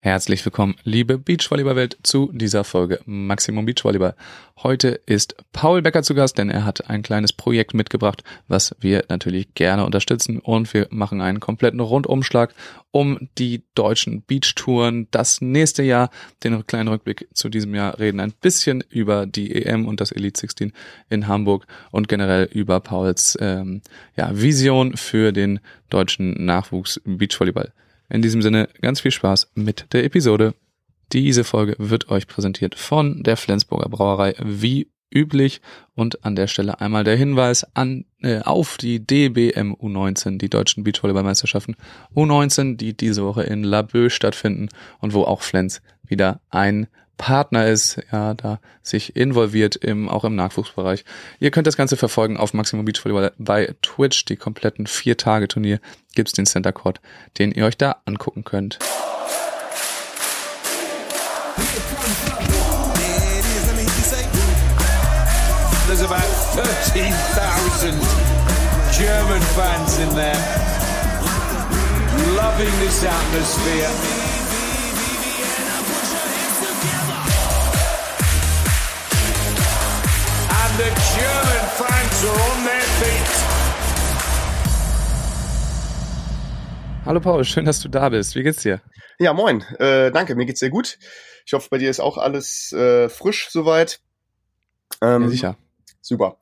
Herzlich willkommen, liebe Beachvolleyball-Welt, zu dieser Folge Maximum Beachvolleyball. Heute ist Paul Becker zu Gast, denn er hat ein kleines Projekt mitgebracht, was wir natürlich gerne unterstützen und wir machen einen kompletten Rundumschlag um die deutschen Beachtouren das nächste Jahr, den kleinen Rückblick zu diesem Jahr reden ein bisschen über die EM und das Elite 16 in Hamburg und generell über Pauls ähm, ja, Vision für den deutschen Nachwuchs Beachvolleyball. In diesem Sinne ganz viel Spaß mit der Episode. Diese Folge wird euch präsentiert von der Flensburger Brauerei wie üblich und an der Stelle einmal der Hinweis an äh, auf die DBM U19, die deutschen Beachvolleyballmeisterschaften U19, die diese Woche in Laboe stattfinden und wo auch Flens wieder ein Partner ist, ja, da sich involviert im, auch im Nachwuchsbereich. Ihr könnt das Ganze verfolgen auf Maximum Beach Volleyball bei Twitch. Die kompletten vier Tage Turnier gibt's den Center Court, den ihr euch da angucken könnt. There's about 13,000 German fans in there, loving this atmosphere. The German fans are on their feet. Hallo Paul, schön, dass du da bist. Wie geht's dir? Ja, moin. Äh, danke, mir geht's sehr gut. Ich hoffe, bei dir ist auch alles äh, frisch soweit. Ähm, Ja, sicher. Super.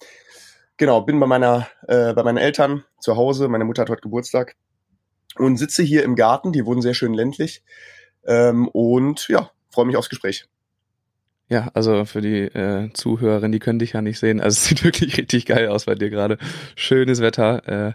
Genau, bin bei meiner, äh, bei meinen Eltern zu Hause. Meine Mutter hat heute Geburtstag und sitze hier im Garten. Die wohnen sehr schön ländlich. Ähm, und ja, freue mich aufs Gespräch. Ja, also für die äh, Zuhörerinnen, die können dich ja nicht sehen. Also es sieht wirklich richtig geil aus bei dir gerade. Schönes Wetter. Äh,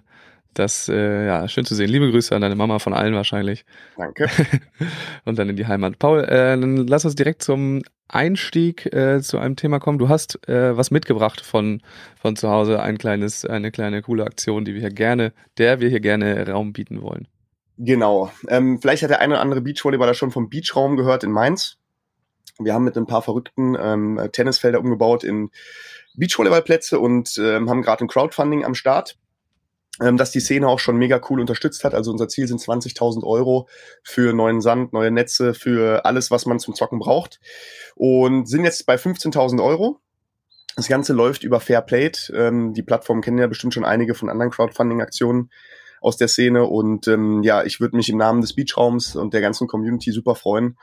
das, äh, ja, schön zu sehen. Liebe Grüße an deine Mama von allen wahrscheinlich. Danke. und dann in die Heimat. Paul, äh, dann lass uns direkt zum Einstieg äh, zu einem Thema kommen. Du hast äh, was mitgebracht von, von zu Hause, ein kleines, eine kleine coole Aktion, die wir hier gerne, der wir hier gerne Raum bieten wollen. Genau. Ähm, vielleicht hat der eine oder andere Beachvolleyballer schon vom Beachraum gehört in Mainz. Wir haben mit ein paar verrückten ähm, Tennisfelder umgebaut in Beachvolleyballplätze und ähm, haben gerade ein Crowdfunding am Start, ähm, das die Szene auch schon mega cool unterstützt hat. Also unser Ziel sind 20.000 Euro für neuen Sand, neue Netze, für alles, was man zum Zocken braucht. Und sind jetzt bei 15.000 Euro. Das Ganze läuft über Fairplate. Ähm, die Plattform kennen ja bestimmt schon einige von anderen Crowdfunding-Aktionen aus der Szene. Und ähm, ja, ich würde mich im Namen des Beachraums und der ganzen Community super freuen,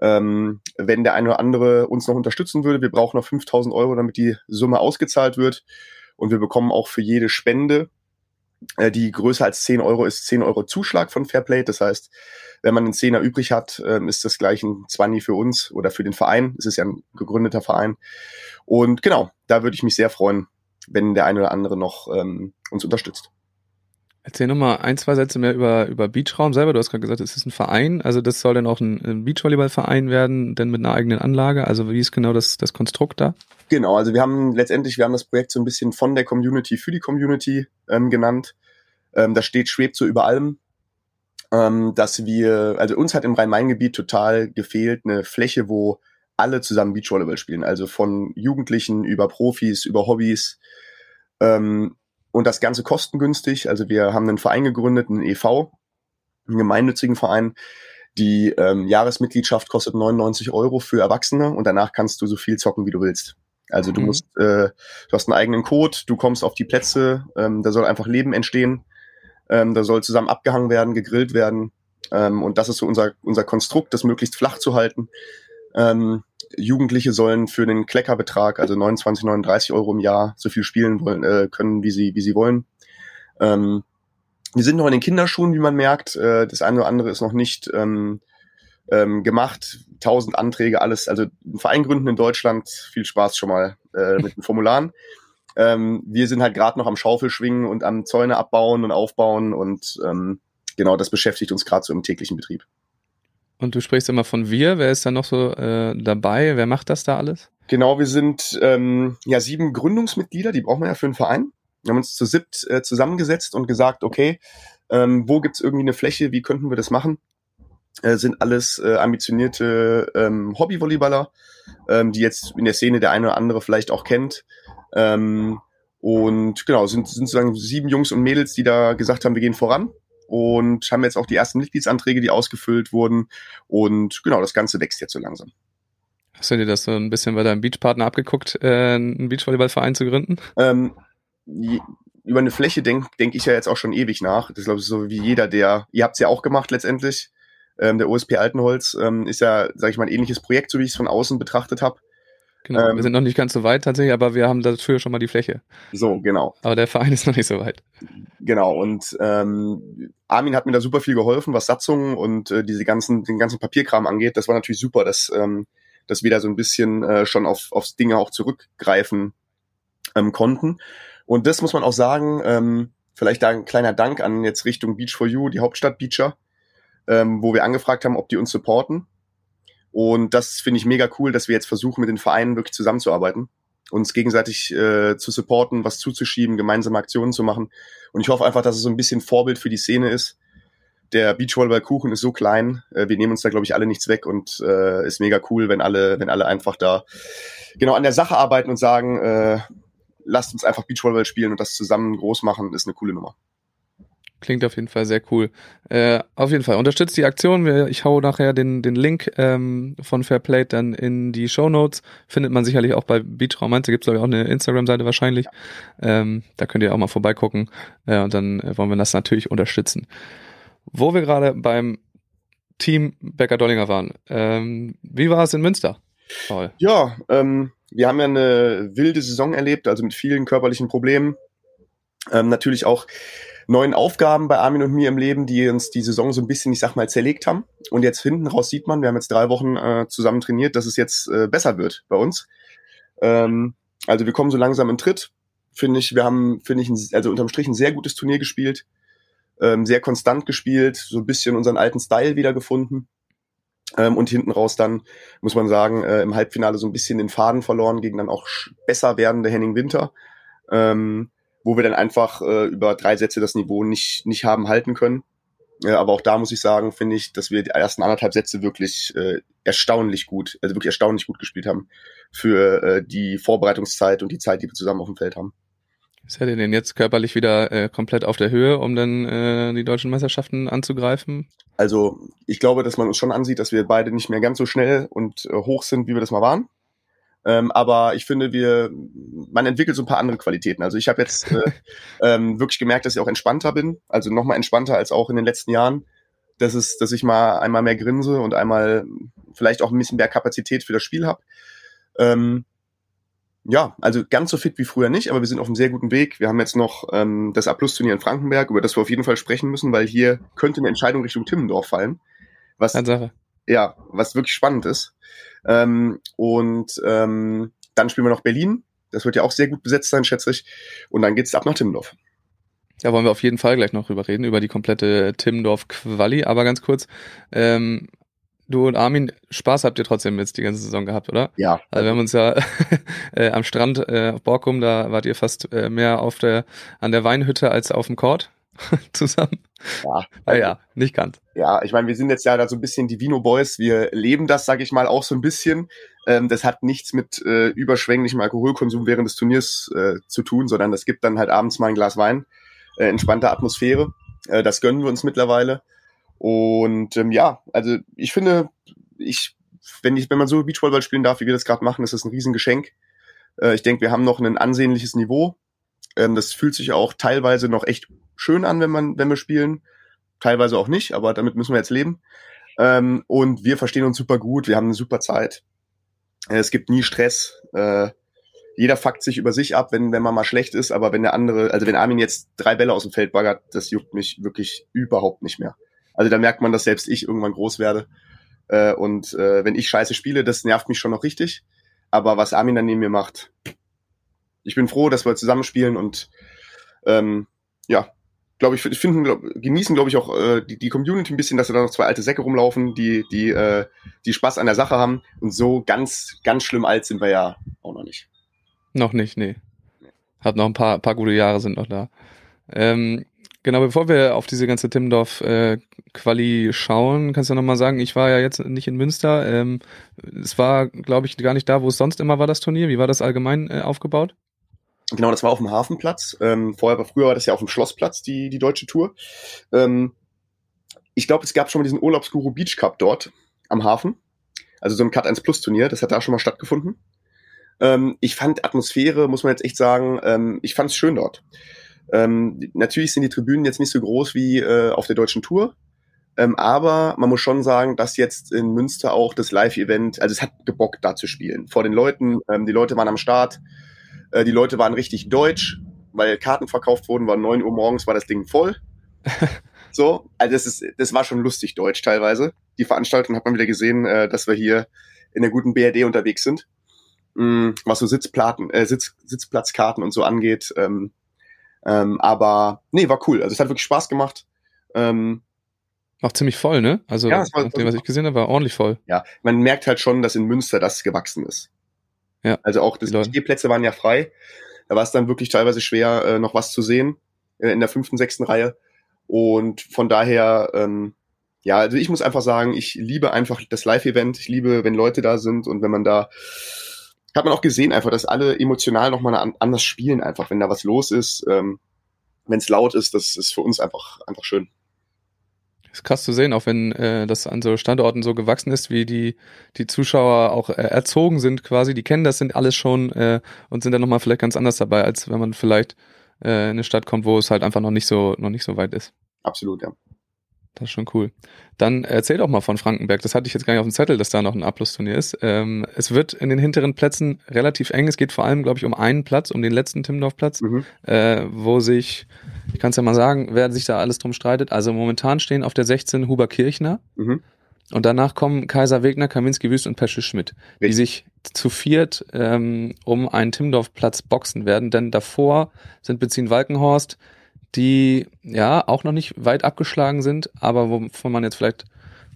ähm, wenn der eine oder andere uns noch unterstützen würde. Wir brauchen noch 5000 Euro, damit die Summe ausgezahlt wird. Und wir bekommen auch für jede Spende, die größer als 10 Euro ist, 10 Euro Zuschlag von Fairplay. Das heißt, wenn man einen Zehner übrig hat, ähm, ist das gleich ein 20 für uns oder für den Verein. Es ist ja ein gegründeter Verein. Und genau, da würde ich mich sehr freuen, wenn der eine oder andere noch ähm, uns unterstützt. Erzähl nochmal ein, zwei Sätze mehr über, über Beachraum selber. Du hast gerade gesagt, es ist ein Verein. Also das soll dann auch ein, ein Beachvolleyballverein werden, denn mit einer eigenen Anlage. Also wie ist genau das, das Konstrukt da? Genau, also wir haben letztendlich, wir haben das Projekt so ein bisschen von der Community für die Community ähm, genannt. Ähm, da steht, schwebt so über allem, ähm, dass wir, also uns hat im Rhein-Main-Gebiet total gefehlt eine Fläche, wo alle zusammen Beachvolleyball spielen. Also von Jugendlichen über Profis, über Hobbys. Ähm, und das Ganze kostengünstig. Also wir haben einen Verein gegründet, einen EV, einen gemeinnützigen Verein. Die ähm, Jahresmitgliedschaft kostet 99 Euro für Erwachsene und danach kannst du so viel zocken, wie du willst. Also du Mhm. musst, äh, du hast einen eigenen Code, du kommst auf die Plätze, ähm, da soll einfach Leben entstehen, ähm, da soll zusammen abgehangen werden, gegrillt werden. Ähm, und das ist so unser, unser Konstrukt, das möglichst flach zu halten. Ähm, Jugendliche sollen für den Kleckerbetrag, also 29, 39 Euro im Jahr, so viel spielen wollen, äh, können, wie sie, wie sie wollen. Ähm, wir sind noch in den Kinderschuhen, wie man merkt. Äh, das eine oder andere ist noch nicht ähm, ähm, gemacht. Tausend Anträge, alles. Also ein Verein gründen in Deutschland. Viel Spaß schon mal äh, mit den Formularen. Ähm, wir sind halt gerade noch am Schaufelschwingen und am Zäune abbauen und aufbauen und ähm, genau das beschäftigt uns gerade so im täglichen Betrieb. Und du sprichst immer von wir. Wer ist da noch so äh, dabei? Wer macht das da alles? Genau, wir sind ähm, ja sieben Gründungsmitglieder, die brauchen wir ja für einen Verein. Wir haben uns zu siebt äh, zusammengesetzt und gesagt, okay, ähm, wo gibt's irgendwie eine Fläche, wie könnten wir das machen? Äh, sind alles äh, ambitionierte ähm, Hobbyvolleyballer, ähm, die jetzt in der Szene der eine oder andere vielleicht auch kennt. Ähm, und genau, sind, sind sozusagen sieben Jungs und Mädels, die da gesagt haben, wir gehen voran und haben jetzt auch die ersten Mitgliedsanträge, die ausgefüllt wurden. Und genau, das Ganze wächst jetzt so langsam. Hast du dir das so ein bisschen bei deinem Beachpartner abgeguckt, äh, einen Beachvolleyballverein zu gründen? Ähm, je, über eine Fläche denke denk ich ja jetzt auch schon ewig nach. Das glaube ich so wie jeder, der, ihr habt es ja auch gemacht letztendlich. Ähm, der OSP Altenholz ähm, ist ja, sage ich mal, ein ähnliches Projekt, so wie ich es von außen betrachtet habe. Genau, Ähm, wir sind noch nicht ganz so weit tatsächlich, aber wir haben dafür schon mal die Fläche. So, genau. Aber der Verein ist noch nicht so weit. Genau, und ähm, Armin hat mir da super viel geholfen, was Satzungen und äh, diese ganzen, den ganzen Papierkram angeht. Das war natürlich super, dass, ähm, dass wir da so ein bisschen äh, schon auf, aufs Dinge auch zurückgreifen ähm, konnten. Und das muss man auch sagen, ähm, vielleicht da ein kleiner Dank an jetzt Richtung Beach for You, die Hauptstadt Beacher, ähm, wo wir angefragt haben, ob die uns supporten. Und das finde ich mega cool, dass wir jetzt versuchen, mit den Vereinen wirklich zusammenzuarbeiten, uns gegenseitig äh, zu supporten, was zuzuschieben, gemeinsame Aktionen zu machen. Und ich hoffe einfach, dass es so ein bisschen Vorbild für die Szene ist. Der Beachvolleyball-Kuchen ist so klein, äh, wir nehmen uns da, glaube ich, alle nichts weg und äh, ist mega cool, wenn alle, wenn alle einfach da genau an der Sache arbeiten und sagen, äh, lasst uns einfach Beachvolleyball spielen und das zusammen groß machen, ist eine coole Nummer. Klingt auf jeden Fall sehr cool. Äh, auf jeden Fall, unterstützt die Aktion. Ich hau nachher den, den Link ähm, von Fairplay dann in die Show Notes. Findet man sicherlich auch bei Beachraum Mainz. Da gibt es, glaube ich, auch eine Instagram-Seite wahrscheinlich. Ähm, da könnt ihr auch mal vorbeigucken. Äh, und dann äh, wollen wir das natürlich unterstützen. Wo wir gerade beim Team Becker Dollinger waren. Ähm, wie war es in Münster? Paul? Ja, ähm, wir haben ja eine wilde Saison erlebt, also mit vielen körperlichen Problemen. Ähm, natürlich auch neuen Aufgaben bei Armin und mir im Leben, die uns die Saison so ein bisschen, ich sag mal, zerlegt haben. Und jetzt hinten raus sieht man, wir haben jetzt drei Wochen äh, zusammen trainiert, dass es jetzt äh, besser wird bei uns. Ähm, also wir kommen so langsam in Tritt, finde ich. Wir haben, finde ich, ein, also unterm Strich ein sehr gutes Turnier gespielt, ähm, sehr konstant gespielt, so ein bisschen unseren alten Style wiedergefunden. Ähm, und hinten raus dann, muss man sagen, äh, im Halbfinale so ein bisschen den Faden verloren gegen dann auch besser werdende Henning Winter. Ähm, wo wir dann einfach äh, über drei Sätze das Niveau nicht, nicht haben halten können. Äh, aber auch da muss ich sagen, finde ich, dass wir die ersten anderthalb Sätze wirklich äh, erstaunlich gut, also wirklich erstaunlich gut gespielt haben für äh, die Vorbereitungszeit und die Zeit, die wir zusammen auf dem Feld haben. Seid ihr denn jetzt körperlich wieder äh, komplett auf der Höhe, um dann äh, die deutschen Meisterschaften anzugreifen? Also ich glaube, dass man uns schon ansieht, dass wir beide nicht mehr ganz so schnell und äh, hoch sind, wie wir das mal waren. Ähm, aber ich finde, wir, man entwickelt so ein paar andere Qualitäten. Also ich habe jetzt äh, ähm, wirklich gemerkt, dass ich auch entspannter bin, also noch mal entspannter als auch in den letzten Jahren. Das ist, dass ich mal einmal mehr grinse und einmal vielleicht auch ein bisschen mehr Kapazität für das Spiel habe. Ähm, ja, also ganz so fit wie früher nicht, aber wir sind auf einem sehr guten Weg. Wir haben jetzt noch ähm, das A-Plus-Turnier in Frankenberg, über das wir auf jeden Fall sprechen müssen, weil hier könnte eine Entscheidung Richtung Timmendorf fallen. Was, Tatsache. Ja, was wirklich spannend ist. Ähm, und ähm, dann spielen wir noch Berlin. Das wird ja auch sehr gut besetzt sein, schätze ich. Und dann geht's ab nach Timmendorf. Da wollen wir auf jeden Fall gleich noch drüber reden, über die komplette Timmendorf-Quali. Aber ganz kurz, ähm, du und Armin, Spaß habt ihr trotzdem jetzt die ganze Saison gehabt, oder? Ja, Also wir haben uns ja äh, am Strand äh, auf Borkum, da wart ihr fast äh, mehr auf der an der Weinhütte als auf dem Court zusammen. ja, Ah ja, nicht ganz. ja, ich meine, wir sind jetzt ja da so ein bisschen die Vino Boys. Wir leben das, sage ich mal, auch so ein bisschen. Ähm, das hat nichts mit äh, überschwänglichem Alkoholkonsum während des Turniers äh, zu tun, sondern es gibt dann halt abends mal ein Glas Wein, äh, entspannte Atmosphäre. Äh, das gönnen wir uns mittlerweile. Und ähm, ja, also ich finde, ich, wenn ich, wenn man so Beachvolleyball spielen darf, wie wir das gerade machen, ist das ein Riesengeschenk. Äh, ich denke, wir haben noch ein ansehnliches Niveau. Ähm, das fühlt sich auch teilweise noch echt schön an, wenn man, wenn wir spielen. Teilweise auch nicht, aber damit müssen wir jetzt leben. Ähm, und wir verstehen uns super gut, wir haben eine super Zeit. Äh, Es gibt nie Stress. Äh, jeder fuckt sich über sich ab, wenn, wenn man mal schlecht ist, aber wenn der andere, also wenn Armin jetzt drei Bälle aus dem Feld baggert, das juckt mich wirklich überhaupt nicht mehr. Also da merkt man, dass selbst ich irgendwann groß werde. Äh, und äh, wenn ich scheiße spiele, das nervt mich schon noch richtig. Aber was Armin dann neben mir macht, ich bin froh, dass wir zusammenspielen und ähm, ja, glaube ich, finden, glaub, genießen, glaube ich, auch äh, die, die Community ein bisschen, dass da noch zwei alte Säcke rumlaufen, die, die, äh, die Spaß an der Sache haben. Und so ganz, ganz schlimm alt sind wir ja auch noch nicht. Noch nicht, nee. Hat noch ein paar, paar gute Jahre sind noch da. Ähm, genau, bevor wir auf diese ganze Timmendorf äh, schauen, kannst du noch mal sagen, ich war ja jetzt nicht in Münster. Ähm, es war, glaube ich, gar nicht da, wo es sonst immer war, das Turnier. Wie war das allgemein äh, aufgebaut? Genau, das war auf dem Hafenplatz. Ähm, vorher war früher war das ja auf dem Schlossplatz, die, die deutsche Tour. Ähm, ich glaube, es gab schon mal diesen Urlaubsguru Beach Cup dort am Hafen. Also so ein Cut 1 Plus Turnier, das hat da schon mal stattgefunden. Ähm, ich fand Atmosphäre, muss man jetzt echt sagen, ähm, ich fand es schön dort. Ähm, natürlich sind die Tribünen jetzt nicht so groß wie äh, auf der deutschen Tour. Ähm, aber man muss schon sagen, dass jetzt in Münster auch das Live-Event, also es hat gebockt, da zu spielen. Vor den Leuten, ähm, die Leute waren am Start. Äh, die Leute waren richtig deutsch, weil Karten verkauft wurden, war neun Uhr morgens, war das Ding voll. so, also das ist, das war schon lustig deutsch teilweise. Die Veranstaltung hat man wieder gesehen, äh, dass wir hier in der guten BRD unterwegs sind. Mhm, was so Sitzplatten, äh, Sitz, Sitzplatzkarten und so angeht. Ähm, ähm, aber nee, war cool. Also es hat wirklich Spaß gemacht. Ähm, auch ziemlich voll, ne? Also Ja, war- nach dem, was ich gesehen habe, war ordentlich voll. ja, man merkt halt schon, dass in Münster das gewachsen ist. Ja. Also auch das, Die Stehplätze waren ja frei. Da war es dann wirklich teilweise schwer, äh, noch was zu sehen äh, in der fünften, sechsten Reihe. Und von daher, ähm, ja, also ich muss einfach sagen, ich liebe einfach das Live-Event. Ich liebe, wenn Leute da sind und wenn man da hat man auch gesehen einfach, dass alle emotional nochmal an, anders spielen einfach, wenn da was los ist, ähm, wenn es laut ist, das ist für uns einfach einfach schön. Ist krass zu sehen, auch wenn äh, das an so Standorten so gewachsen ist, wie die, die Zuschauer auch äh, erzogen sind quasi, die kennen das, sind alles schon äh, und sind dann nochmal vielleicht ganz anders dabei, als wenn man vielleicht äh, in eine Stadt kommt, wo es halt einfach noch nicht so, noch nicht so weit ist. Absolut, ja. Das ist schon cool. Dann erzähl doch mal von Frankenberg. Das hatte ich jetzt gar nicht auf dem Zettel, dass da noch ein Abschlussturnier ist. Ähm, es wird in den hinteren Plätzen relativ eng. Es geht vor allem, glaube ich, um einen Platz, um den letzten Timmendorf-Platz, Mhm. äh, wo sich, ich kann es ja mal sagen, wer sich da alles drum streitet. Also momentan stehen auf der 16 Huber Kirchner Mhm. und danach kommen Kaiser Wegner, Kaminski Wüst und Pesche Schmidt, die Richtig. sich zu viert ähm, um einen Timmendorf-Platz boxen werden. Denn davor sind Bezin Walkenhorst, die ja auch noch nicht weit abgeschlagen sind, aber wovon man jetzt vielleicht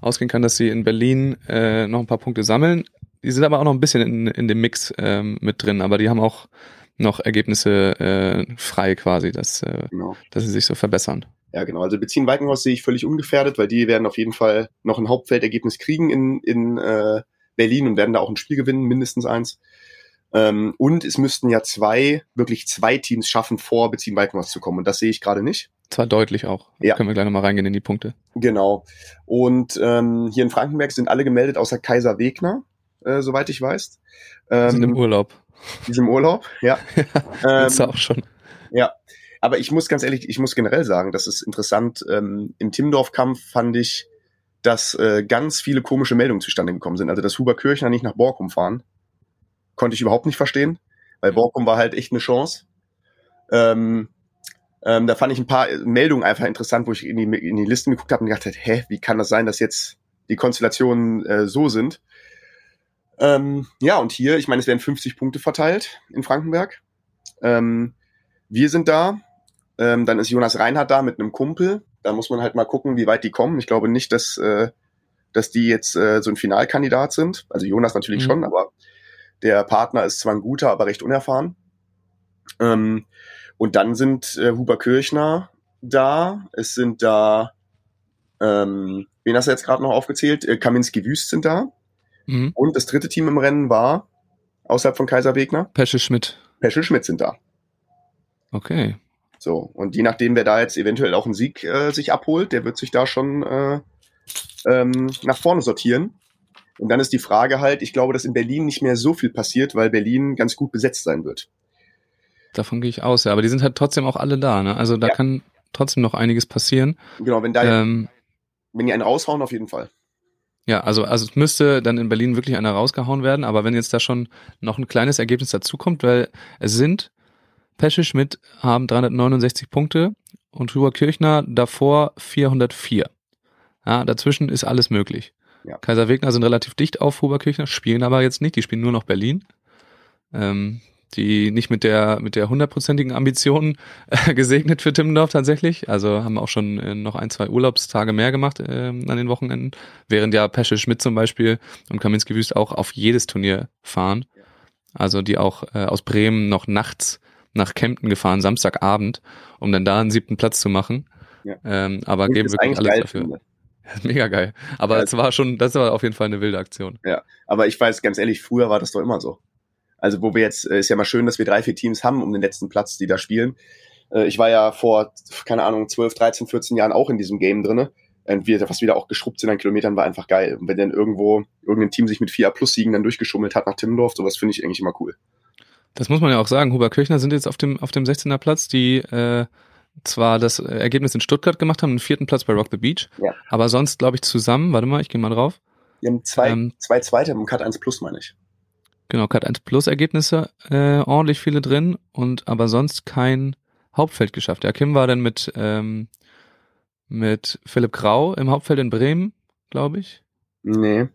ausgehen kann, dass sie in Berlin äh, noch ein paar Punkte sammeln. Die sind aber auch noch ein bisschen in, in dem Mix ähm, mit drin, aber die haben auch noch Ergebnisse äh, frei quasi, dass, äh, Genau. dass sie sich so verbessern. Ja, genau. Also beziehen Walkenhorst sehe ich völlig ungefährdet, weil die werden auf jeden Fall noch ein Hauptfeldergebnis kriegen in, in äh, Berlin und werden da auch ein Spiel gewinnen, mindestens eins. Ähm, und es müssten ja zwei, wirklich zwei Teams schaffen, vor beziehen Walkenhorst zu kommen. Und das sehe ich gerade nicht. Zwar deutlich auch. Ja. Können wir gleich nochmal reingehen in die Punkte. Genau. Und ähm, hier in Frankenberg sind alle gemeldet, außer Kaiser Wegner, äh, soweit ich weiß. Wir sind im Ähm, Urlaub. Die sind im Urlaub, ja. Jetzt ähm, auch schon. Ja, aber ich muss ganz ehrlich, ich muss generell sagen, das ist interessant. Ähm, Im Timmendorf-Kampf fand ich, dass äh, ganz viele komische Meldungen zustande gekommen sind. Also, dass Huber Kirchner nicht nach Borkum fahren, konnte ich überhaupt nicht verstehen, weil Borkum war halt echt eine Chance. Ähm, ähm, da fand ich ein paar Meldungen einfach interessant, wo ich in die, in die Listen geguckt habe und gedacht habe, hä, wie kann das sein, dass jetzt die Konstellationen äh, so sind? Ähm, ja, und hier, ich meine, es werden 50 Punkte verteilt in Frankenberg. Ähm, wir sind da. Ähm, dann ist Jonas Reinhardt da mit einem Kumpel. Da muss man halt mal gucken, wie weit die kommen. Ich glaube nicht, dass, äh, dass die jetzt äh, so ein Finalkandidat sind. Also Jonas natürlich Mhm. schon, aber der Partner ist zwar ein guter, aber recht unerfahren. Ähm, und dann sind äh, Huber Kirchner da. Es sind da, ähm, wen hast du jetzt gerade noch aufgezählt? Äh, Kaminski Wüst sind da. Mhm. Und das dritte Team im Rennen war, außerhalb von Kaiser Wegner, Pesche Schmidt. Peschel Schmidt sind da. Okay. So, und je nachdem, wer da jetzt eventuell auch einen Sieg äh, sich abholt, der wird sich da schon äh, ähm, nach vorne sortieren. Und dann ist die Frage halt, ich glaube, dass in Berlin nicht mehr so viel passiert, weil Berlin ganz gut besetzt sein wird. Davon gehe ich aus, ja. Aber die sind halt trotzdem auch alle da, ne? Also da Ja. kann trotzdem noch einiges passieren. Genau, wenn da, Ähm, wenn die einen raushauen, auf jeden Fall. Ja, also, also es müsste dann in Berlin wirklich einer rausgehauen werden, aber wenn jetzt da schon noch ein kleines Ergebnis dazukommt, weil es sind, Pesche Schmidt haben 369 Punkte und Huber Kirchner davor 404. Ja, dazwischen ist alles möglich. Ja. Kaiser Wegner sind relativ dicht auf Huber Kirchner, spielen aber jetzt nicht, die spielen nur noch Berlin. Ähm, die nicht mit der mit der hundertprozentigen Ambition äh, gesegnet für Timmendorf tatsächlich. Also haben auch schon äh, noch ein, zwei Urlaubstage mehr gemacht äh, an den Wochenenden, während ja Pesche Schmidt zum Beispiel und Kaminski Wüst auch auf jedes Turnier fahren. Also die auch äh, aus Bremen noch nachts nach Kempten gefahren, Samstagabend, um dann da einen siebten Platz zu machen. Ja. Ähm, aber geben wirklich alles dafür. finde. Mega geil. Aber Ja. es war schon, das war auf jeden Fall eine wilde Aktion. Ja, aber ich weiß ganz ehrlich, früher war das doch immer so. Also wo wir jetzt, äh, ist ja mal schön, dass wir drei, vier Teams haben um den letzten Platz, die da spielen. Äh, Ich war ja vor, keine Ahnung, 12, 13, 14 Jahren auch in diesem Game drinne. Und wir, was wir da auch geschrubbt sind an Kilometern, war einfach geil. Und wenn dann irgendwo irgendein Team sich mit 4 plus Siegen dann durchgeschummelt hat nach Timmendorf, sowas finde ich eigentlich immer cool. Das muss man ja auch sagen. Huber Kirchner sind jetzt auf dem, auf dem 16er Platz, die äh, zwar das Ergebnis in Stuttgart gemacht haben, einen vierten Platz bei Rock the Beach, Ja. aber sonst, glaube ich, zusammen, warte mal, ich gehe mal drauf. Wir haben zwei, Ähm, zwei Zweite im Cut 1 plus, meine ich. Genau, Cut 1 Plus Ergebnisse, äh, ordentlich viele drin und aber sonst kein Hauptfeld geschafft. Ja, Kim war dann mit, ähm, mit Philipp Grau im Hauptfeld in Bremen, glaube ich, Nee.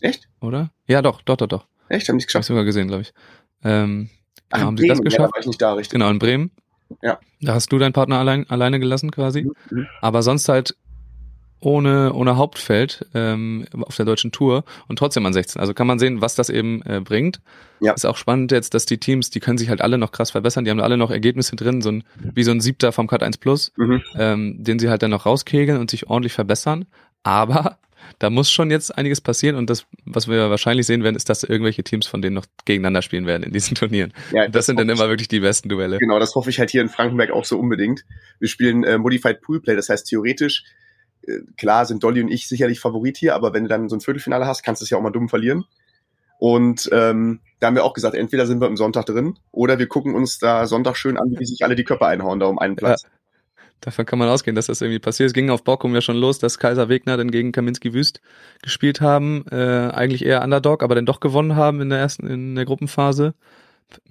Echt? oder? Ja, doch, doch, doch, doch. Echt? Haben die es Hab ich geschafft? sogar gesehen, glaube ich. Ähm, Ach, genau, in haben sie das Bremen. Ja, da geschafft? war ich nicht da, richtig. Genau, in Bremen. Ja. Da hast du deinen Partner allein, alleine gelassen quasi. Mhm. Aber sonst halt ohne, ohne Hauptfeld ähm, auf der deutschen Tour und trotzdem an 16. Also kann man sehen, was das eben äh, bringt. Ja. Ist auch spannend jetzt, dass die Teams, die können sich halt alle noch krass verbessern. Die haben alle noch Ergebnisse drin, so ein, wie so ein Siebter vom Cut 1 Plus, Mhm. ähm, den sie halt dann noch rauskegeln und sich ordentlich verbessern. Aber da muss schon jetzt einiges passieren und das, was wir wahrscheinlich sehen werden, ist, dass irgendwelche Teams von denen noch gegeneinander spielen werden in diesen Turnieren. Ja, Das sind dann immer wirklich die besten Duelle. Genau, das hoffe ich halt hier in Frankenberg auch so unbedingt. Wir spielen äh, Modified Poolplay, das heißt theoretisch, klar sind Dolly und ich sicherlich Favorit hier, aber wenn du dann so ein Viertelfinale hast, kannst du es ja auch mal dumm verlieren. Und ähm, da haben wir auch gesagt, entweder sind wir am Sonntag drin oder wir gucken uns da Sonntag schön an, wie sich alle die Köpfe einhauen, da um einen Platz. Davon kann man ausgehen, dass das irgendwie passiert. Es ging auf Borkum ja schon los, dass Kaiser Wegner dann gegen Kaminski Wüst gespielt haben. Äh, eigentlich eher Underdog, aber dann doch gewonnen haben in der ersten, in der Gruppenphase.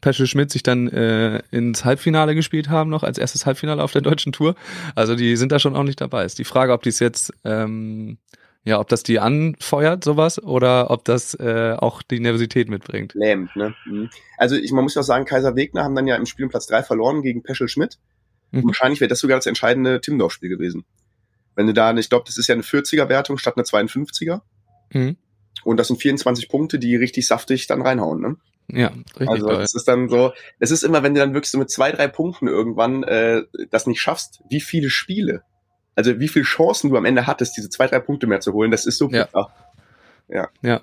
Pesche Schmidt sich dann äh, ins Halbfinale gespielt haben, noch als erstes Halbfinale auf der deutschen Tour. Also die sind da schon ordentlich dabei. Ist die Frage, ob die es jetzt, ähm, ja, ob das die anfeuert, sowas, oder ob das äh, auch die Nervosität mitbringt. Lähmend, ne? Mhm. Also ich, man muss ja auch sagen, Kaiser Wegner haben dann ja im Spiel um Platz drei verloren gegen Peschel Schmidt. Mhm. wahrscheinlich wäre das sogar das entscheidende Timmendorf-Spiel gewesen. Wenn du da, ich glaube, das ist ja eine 40er-Wertung statt eine 52er. Mhm. Und das sind 24 Punkte, die richtig saftig dann reinhauen, ne? Ja, richtig Also das ist dann so, es ist immer, wenn du dann wirklich so mit zwei, drei Punkten irgendwann äh, das nicht schaffst, wie viele Spiele, also wie viele Chancen du am Ende hattest, diese zwei, drei Punkte mehr zu holen, das ist so Ja. bitter. Ja.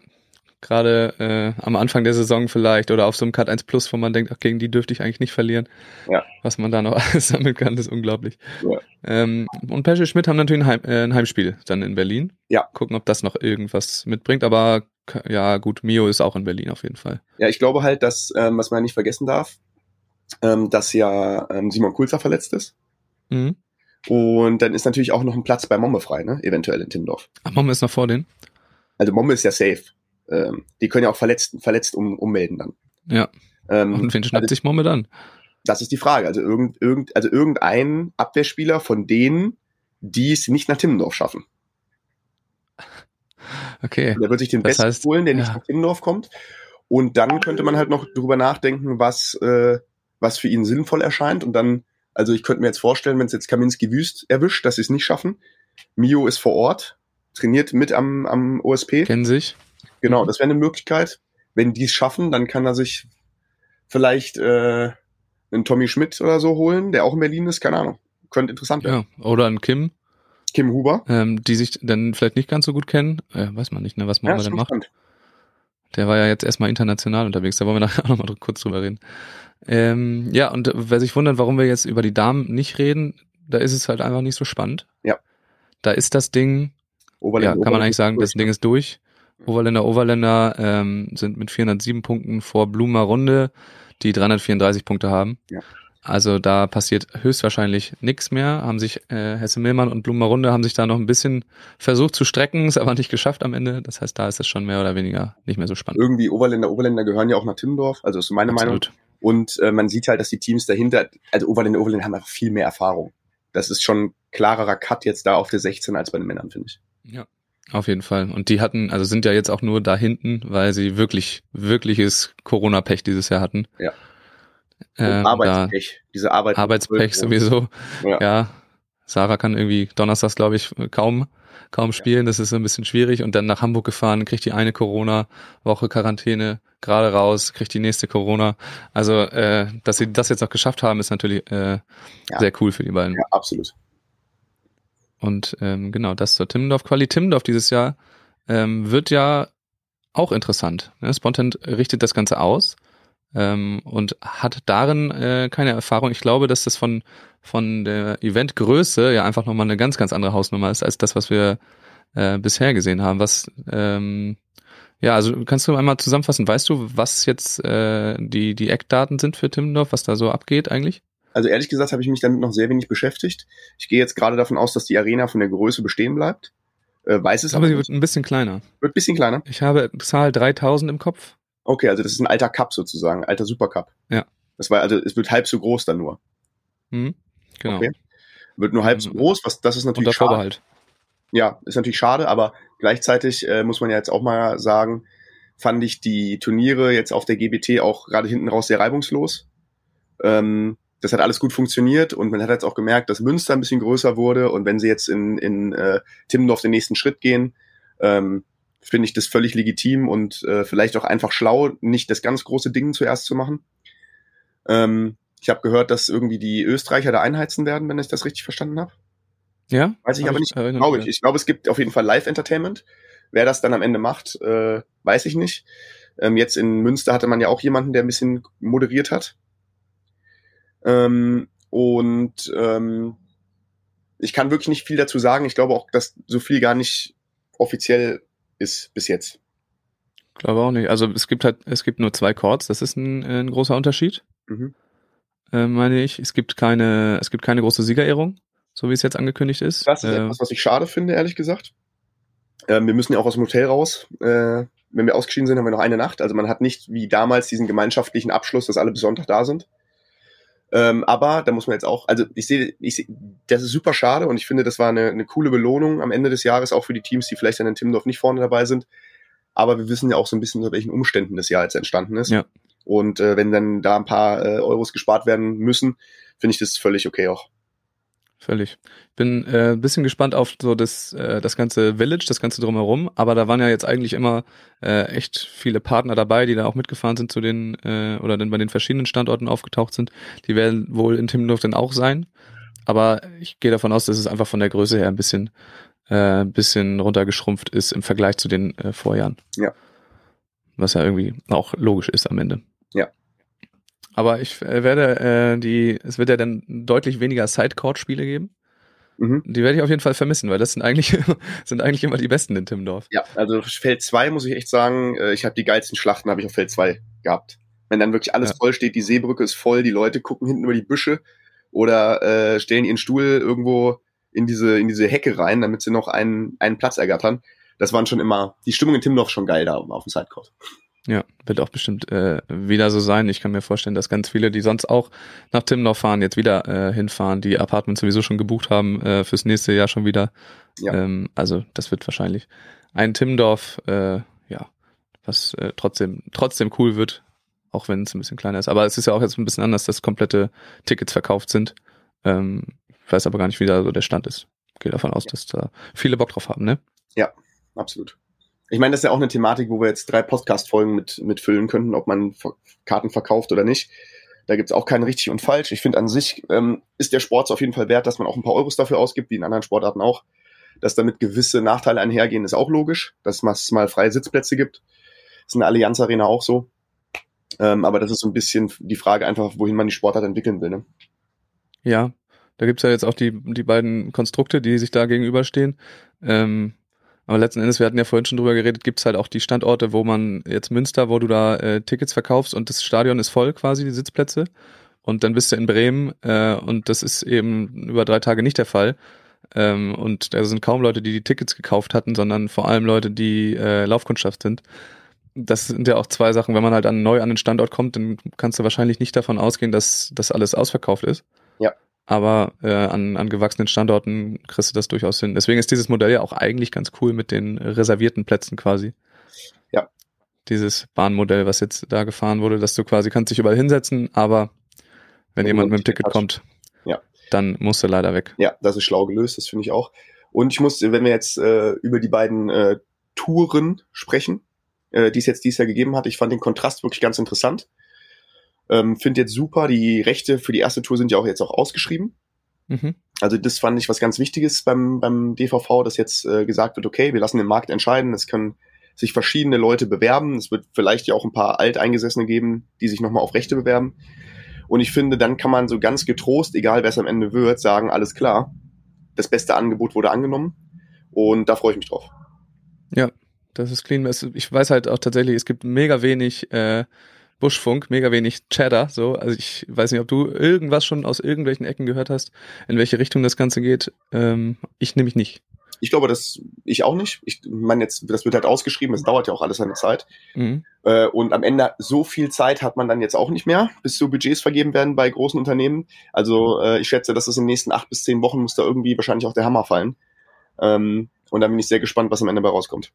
Gerade äh, am Anfang der Saison vielleicht oder auf so einem Cut 1 Plus, wo man denkt, ach, gegen die dürfte ich eigentlich nicht verlieren. Ja. Was man da noch alles sammeln kann, ist unglaublich. Ja. Ähm, und Pesche Schmidt haben natürlich ein, Heim, äh, ein Heimspiel dann in Berlin. Ja. Gucken, ob das noch irgendwas mitbringt. Aber ja, gut, Mio ist auch in Berlin auf jeden Fall. Ja, ich glaube halt, dass, ähm, was man nicht vergessen darf, ähm, dass ja ähm, Simon Kulzer verletzt ist. Mhm. Und dann ist natürlich auch noch ein Platz bei Momme frei, ne? Eventuell in Timmendorf. Ach, Mom ist noch vor denen. Also Momme ist ja safe. Ähm, die können ja auch verletzt, verletzt um, ummelden dann. Ja. Ähm, Und wen schnappt also, sich Momme dann? das ist die Frage. Also, irgend, irgend, also irgendein Abwehrspieler von denen, die es nicht nach Timmendorf schaffen. Okay. Der wird sich den Das Besten heißt, holen, der nicht ja. nach Timmendorf kommt. Und dann könnte man halt noch drüber nachdenken, was, äh, was für ihn sinnvoll erscheint. Und dann, also ich könnte mir jetzt vorstellen, wenn es jetzt Kaminski Wüst erwischt, dass sie es nicht schaffen. Mio ist vor Ort, trainiert mit am, am OSP. Kennen sich. Genau, Mhm. das wäre eine Möglichkeit. Wenn die es schaffen, dann kann er sich vielleicht äh, einen Tommy Schmidt oder so holen, der auch in Berlin ist, keine Ahnung. Könnte interessant werden. Ja. Oder ein Kim, Kim Huber. ähm, die sich dann vielleicht nicht ganz so gut kennen. Äh, weiß man nicht, ne, was man Ja, denn macht. spannend. Der war ja jetzt erstmal international unterwegs, da wollen wir nachher auch nochmal kurz drüber reden. Ähm, ja, und wer sich wundert, warum wir jetzt über die Damen nicht reden, da ist es halt einfach nicht so spannend. Ja. Da ist das Ding, Oberländer, ja, kann man Oberländer eigentlich sagen, das durch. Ding ist durch. Overländer, Overländer ähm, sind mit 407 Punkten vor Blumer Runde, die 334 Punkte haben. Ja. Also da passiert höchstwahrscheinlich nichts mehr. Haben sich äh, Hesse Millmann und Blumer Runde haben sich da noch ein bisschen versucht zu strecken, ist aber nicht geschafft am Ende. Das heißt, da ist es schon mehr oder weniger nicht mehr so spannend. Irgendwie Oberländer, Oberländer gehören ja auch nach Timmendorf, also ist meine Meinung. Absolut. Und äh, man sieht halt, dass die Teams dahinter, also Oberländer, Oberländer haben einfach viel mehr Erfahrung. Das ist schon ein klarerer Cut jetzt da auf der 16 als bei den Männern, finde ich. Ja, auf jeden Fall. Und die hatten, also sind ja jetzt auch nur da hinten, weil sie wirklich, wirkliches Corona-Pech dieses Jahr hatten. Ja. Ähm, Arbeitspech. Diese Arbeit. Arbeitspech sowieso. Ja. Ja. Sarah kann irgendwie donnerstags, glaube ich, kaum, kaum spielen. Das ist so ein bisschen schwierig. Und dann nach Hamburg gefahren, kriegt die eine Corona-Woche Quarantäne gerade raus, kriegt die nächste Corona. Also, äh, dass sie das jetzt noch geschafft haben, ist natürlich äh, Ja. sehr cool für die beiden. Ja, absolut. Und ähm, genau, das zur Timmendorf. Quali Timmendorf dieses Jahr ähm, wird ja auch interessant. Ne? Spontan richtet das Ganze aus ähm, und hat darin äh, keine Erfahrung. Ich glaube, dass das von, von der Eventgröße ja einfach nochmal eine ganz, ganz andere Hausnummer ist, als das, was wir äh, bisher gesehen haben. Was, ähm, ja, also kannst du einmal zusammenfassen, weißt du, was jetzt äh, die, die Eckdaten sind für Timmendorf, was da so abgeht eigentlich? Also ehrlich gesagt habe ich mich damit noch sehr wenig beschäftigt. Ich gehe jetzt gerade davon aus, dass die Arena von der Größe bestehen bleibt. Äh, weiß es glaube, aber sie wird ein bisschen kleiner. Wird ein bisschen kleiner. Ich habe Zahl 3000 im Kopf. Okay, also das ist ein alter Cup sozusagen, alter Supercup. Ja. Das war also, es wird halb so groß dann nur. Mhm. Genau. Okay. Wird nur halb so Mhm. groß, was das ist Unter natürlich schade. Vorbehalt. Ja, ist natürlich schade, aber gleichzeitig äh, muss man ja jetzt auch mal sagen, fand ich die Turniere jetzt auf der GBT auch gerade hinten raus sehr reibungslos. Ähm, das hat alles gut funktioniert und man hat jetzt auch gemerkt, dass Münster ein bisschen größer wurde und wenn sie jetzt in, in äh, Timmendorf den nächsten Schritt gehen, ähm, finde ich das völlig legitim und äh, vielleicht auch einfach schlau, nicht das ganz große Ding zuerst zu machen. Ähm, ich habe gehört, dass irgendwie die Österreicher da einheizen werden, wenn ich das richtig verstanden habe. Ja? Weiß ich Hab aber nicht. erinnert Glaube ich. Ich glaube, es gibt auf jeden Fall Live-Entertainment. Wer das dann am Ende macht, äh, weiß ich nicht. Ähm, jetzt in Münster hatte man ja auch jemanden, der ein bisschen moderiert hat. Ähm, und ähm, ich kann wirklich nicht viel dazu sagen. Ich glaube auch, dass so viel gar nicht offiziell ist bis jetzt. Glaube auch nicht. Also es gibt halt, es gibt nur zwei Chords, das ist ein, ein großer Unterschied, Mhm. äh, meine ich. Es gibt keine, es gibt keine große Siegerehrung, so wie es jetzt angekündigt ist. Das ist äh, etwas, was ich schade finde, ehrlich gesagt. Ähm, wir müssen ja auch aus dem Hotel raus. Äh, wenn wir ausgeschieden sind, haben wir noch eine Nacht. Also man hat nicht wie damals diesen gemeinschaftlichen Abschluss, dass alle bis Sonntag da sind. Ähm, aber da muss man jetzt auch, also ich sehe, ich sehe, das ist super schade und ich finde, das war eine, eine coole Belohnung am Ende des Jahres, auch für die Teams, die vielleicht dann in Timmendorf nicht vorne dabei sind. Aber wir wissen ja auch so ein bisschen, unter welchen Umständen das Jahr jetzt entstanden ist. Ja. Und äh, wenn dann da ein paar äh, Euros gespart werden müssen, finde ich das völlig okay auch. Völlig. Bin äh, ein bisschen gespannt auf so das, äh, das ganze Village, das ganze drumherum, aber da waren ja jetzt eigentlich immer äh, echt viele Partner dabei, die da auch mitgefahren sind zu den äh, oder dann bei den verschiedenen Standorten aufgetaucht sind. Die werden wohl in Timmendorf dann auch sein. Aber ich gehe davon aus, dass es einfach von der Größe her ein bisschen, äh, ein bisschen runtergeschrumpft ist im Vergleich zu den äh, Vorjahren. Ja. Was ja irgendwie auch logisch ist am Ende. Aber ich äh, werde äh, die, es wird ja dann deutlich weniger Sidecourt-Spiele geben. Mhm. Die werde ich auf jeden Fall vermissen, weil das sind eigentlich, sind eigentlich immer die besten in Timmendorf. Ja, also Feld 2 muss ich echt sagen, äh, ich habe die geilsten Schlachten habe ich auf Feld 2 gehabt. Wenn dann wirklich alles Ja. voll steht, die Seebrücke ist voll, die Leute gucken hinten über die Büsche oder äh, stellen ihren Stuhl irgendwo in diese in diese Hecke rein, damit sie noch einen einen Platz ergattern. Das waren schon immer die Stimmung in Timmendorf schon geil da auf dem Sidecourt. Ja, wird auch bestimmt äh, wieder so sein. Ich kann mir vorstellen, dass ganz viele, die sonst auch nach Timmendorf fahren, jetzt wieder äh, hinfahren, die Apartments sowieso schon gebucht haben äh, fürs nächste Jahr schon wieder. Ja. Ähm, also das wird wahrscheinlich ein Timmendorf, äh, ja, was äh, trotzdem trotzdem cool wird, auch wenn es ein bisschen kleiner ist. Aber es ist ja auch jetzt ein bisschen anders, dass komplette Tickets verkauft sind. Ähm, ich weiß aber gar nicht, wie da so der Stand ist. Gehe davon aus, dass da viele Bock drauf haben, ne? Absolut. Ich meine, das ist ja auch eine Thematik, wo wir jetzt drei Podcast-Folgen mit, mit füllen könnten, ob man Karten verkauft oder nicht. Da gibt's auch kein richtig und falsch. Ich finde an sich ähm, ist der Sport auf jeden Fall wert, dass man auch ein paar Euros dafür ausgibt, wie in anderen Sportarten auch. Dass damit gewisse Nachteile einhergehen, ist auch logisch. Dass es mal freie Sitzplätze gibt. Das ist in der Allianz Arena auch so. Ähm, aber das ist so ein bisschen die Frage einfach, wohin man die Sportart entwickeln will. Ne? Ja, da gibt's ja jetzt auch die, die beiden Konstrukte, die sich da gegenüberstehen. Ähm, aber letzten Endes, wir hatten ja vorhin schon drüber geredet, gibt's halt auch die Standorte, wo man jetzt Münster, wo du da äh, Tickets verkaufst und das Stadion ist voll quasi, die Sitzplätze. Und dann bist du in Bremen äh, und das ist eben über drei Tage nicht der Fall. Ähm, und da sind kaum Leute, die die Tickets gekauft hatten, sondern vor allem Leute, die äh, Laufkundschaft sind. Das sind ja auch zwei Sachen. Wenn man halt an, neu an den Standort kommt, dann kannst du wahrscheinlich nicht davon ausgehen, dass das alles ausverkauft ist. Ja. Aber äh, an, an gewachsenen Standorten kriegst du das durchaus hin. Deswegen ist dieses Modell ja auch eigentlich ganz cool mit den reservierten Plätzen quasi. Ja. Dieses Bahnmodell, was jetzt da gefahren wurde, dass du quasi kannst dich überall hinsetzen, aber Wenn Wenn jemand man mit dem Ticket hat. kommt, Ja. dann musst du leider weg. Ja, das ist schlau gelöst, das finde ich auch. Und ich muss, wenn wir jetzt äh, über die beiden äh, Touren sprechen, äh, die es jetzt dieses Jahr gegeben hat, ich fand den Kontrast wirklich ganz interessant. Ähm, finde jetzt super, die Rechte für die erste Tour sind ja auch jetzt auch ausgeschrieben. Mhm. Also das fand ich was ganz Wichtiges beim, beim DVV, dass jetzt äh, gesagt wird, okay, wir lassen den Markt entscheiden, es können sich verschiedene Leute bewerben, es wird vielleicht ja auch ein paar Alteingesessene geben, die sich nochmal auf Rechte bewerben. Und ich finde, dann kann man so ganz getrost, egal wer es am Ende wird, sagen, alles klar, das beste Angebot wurde angenommen und da freue ich mich drauf. Ja, das ist clean. Ich weiß halt auch tatsächlich, es gibt mega wenig äh, Buschfunk, mega wenig Cheddar. So, also ich weiß nicht, ob du irgendwas schon aus irgendwelchen Ecken gehört hast, in welche Richtung das Ganze geht. Ähm, ich nämlich nicht. Ich glaube, dass ich auch nicht. Ich meine, jetzt, das wird halt ausgeschrieben, es dauert ja auch alles seine Zeit. Mhm. Äh, und am Ende so viel Zeit hat man dann jetzt auch nicht mehr, bis so Budgets vergeben werden bei großen Unternehmen. Also äh, ich schätze, dass es in den nächsten acht bis zehn Wochen muss da irgendwie wahrscheinlich auch der Hammer fallen. Ähm, und dann bin ich sehr gespannt, was am Ende dabei rauskommt.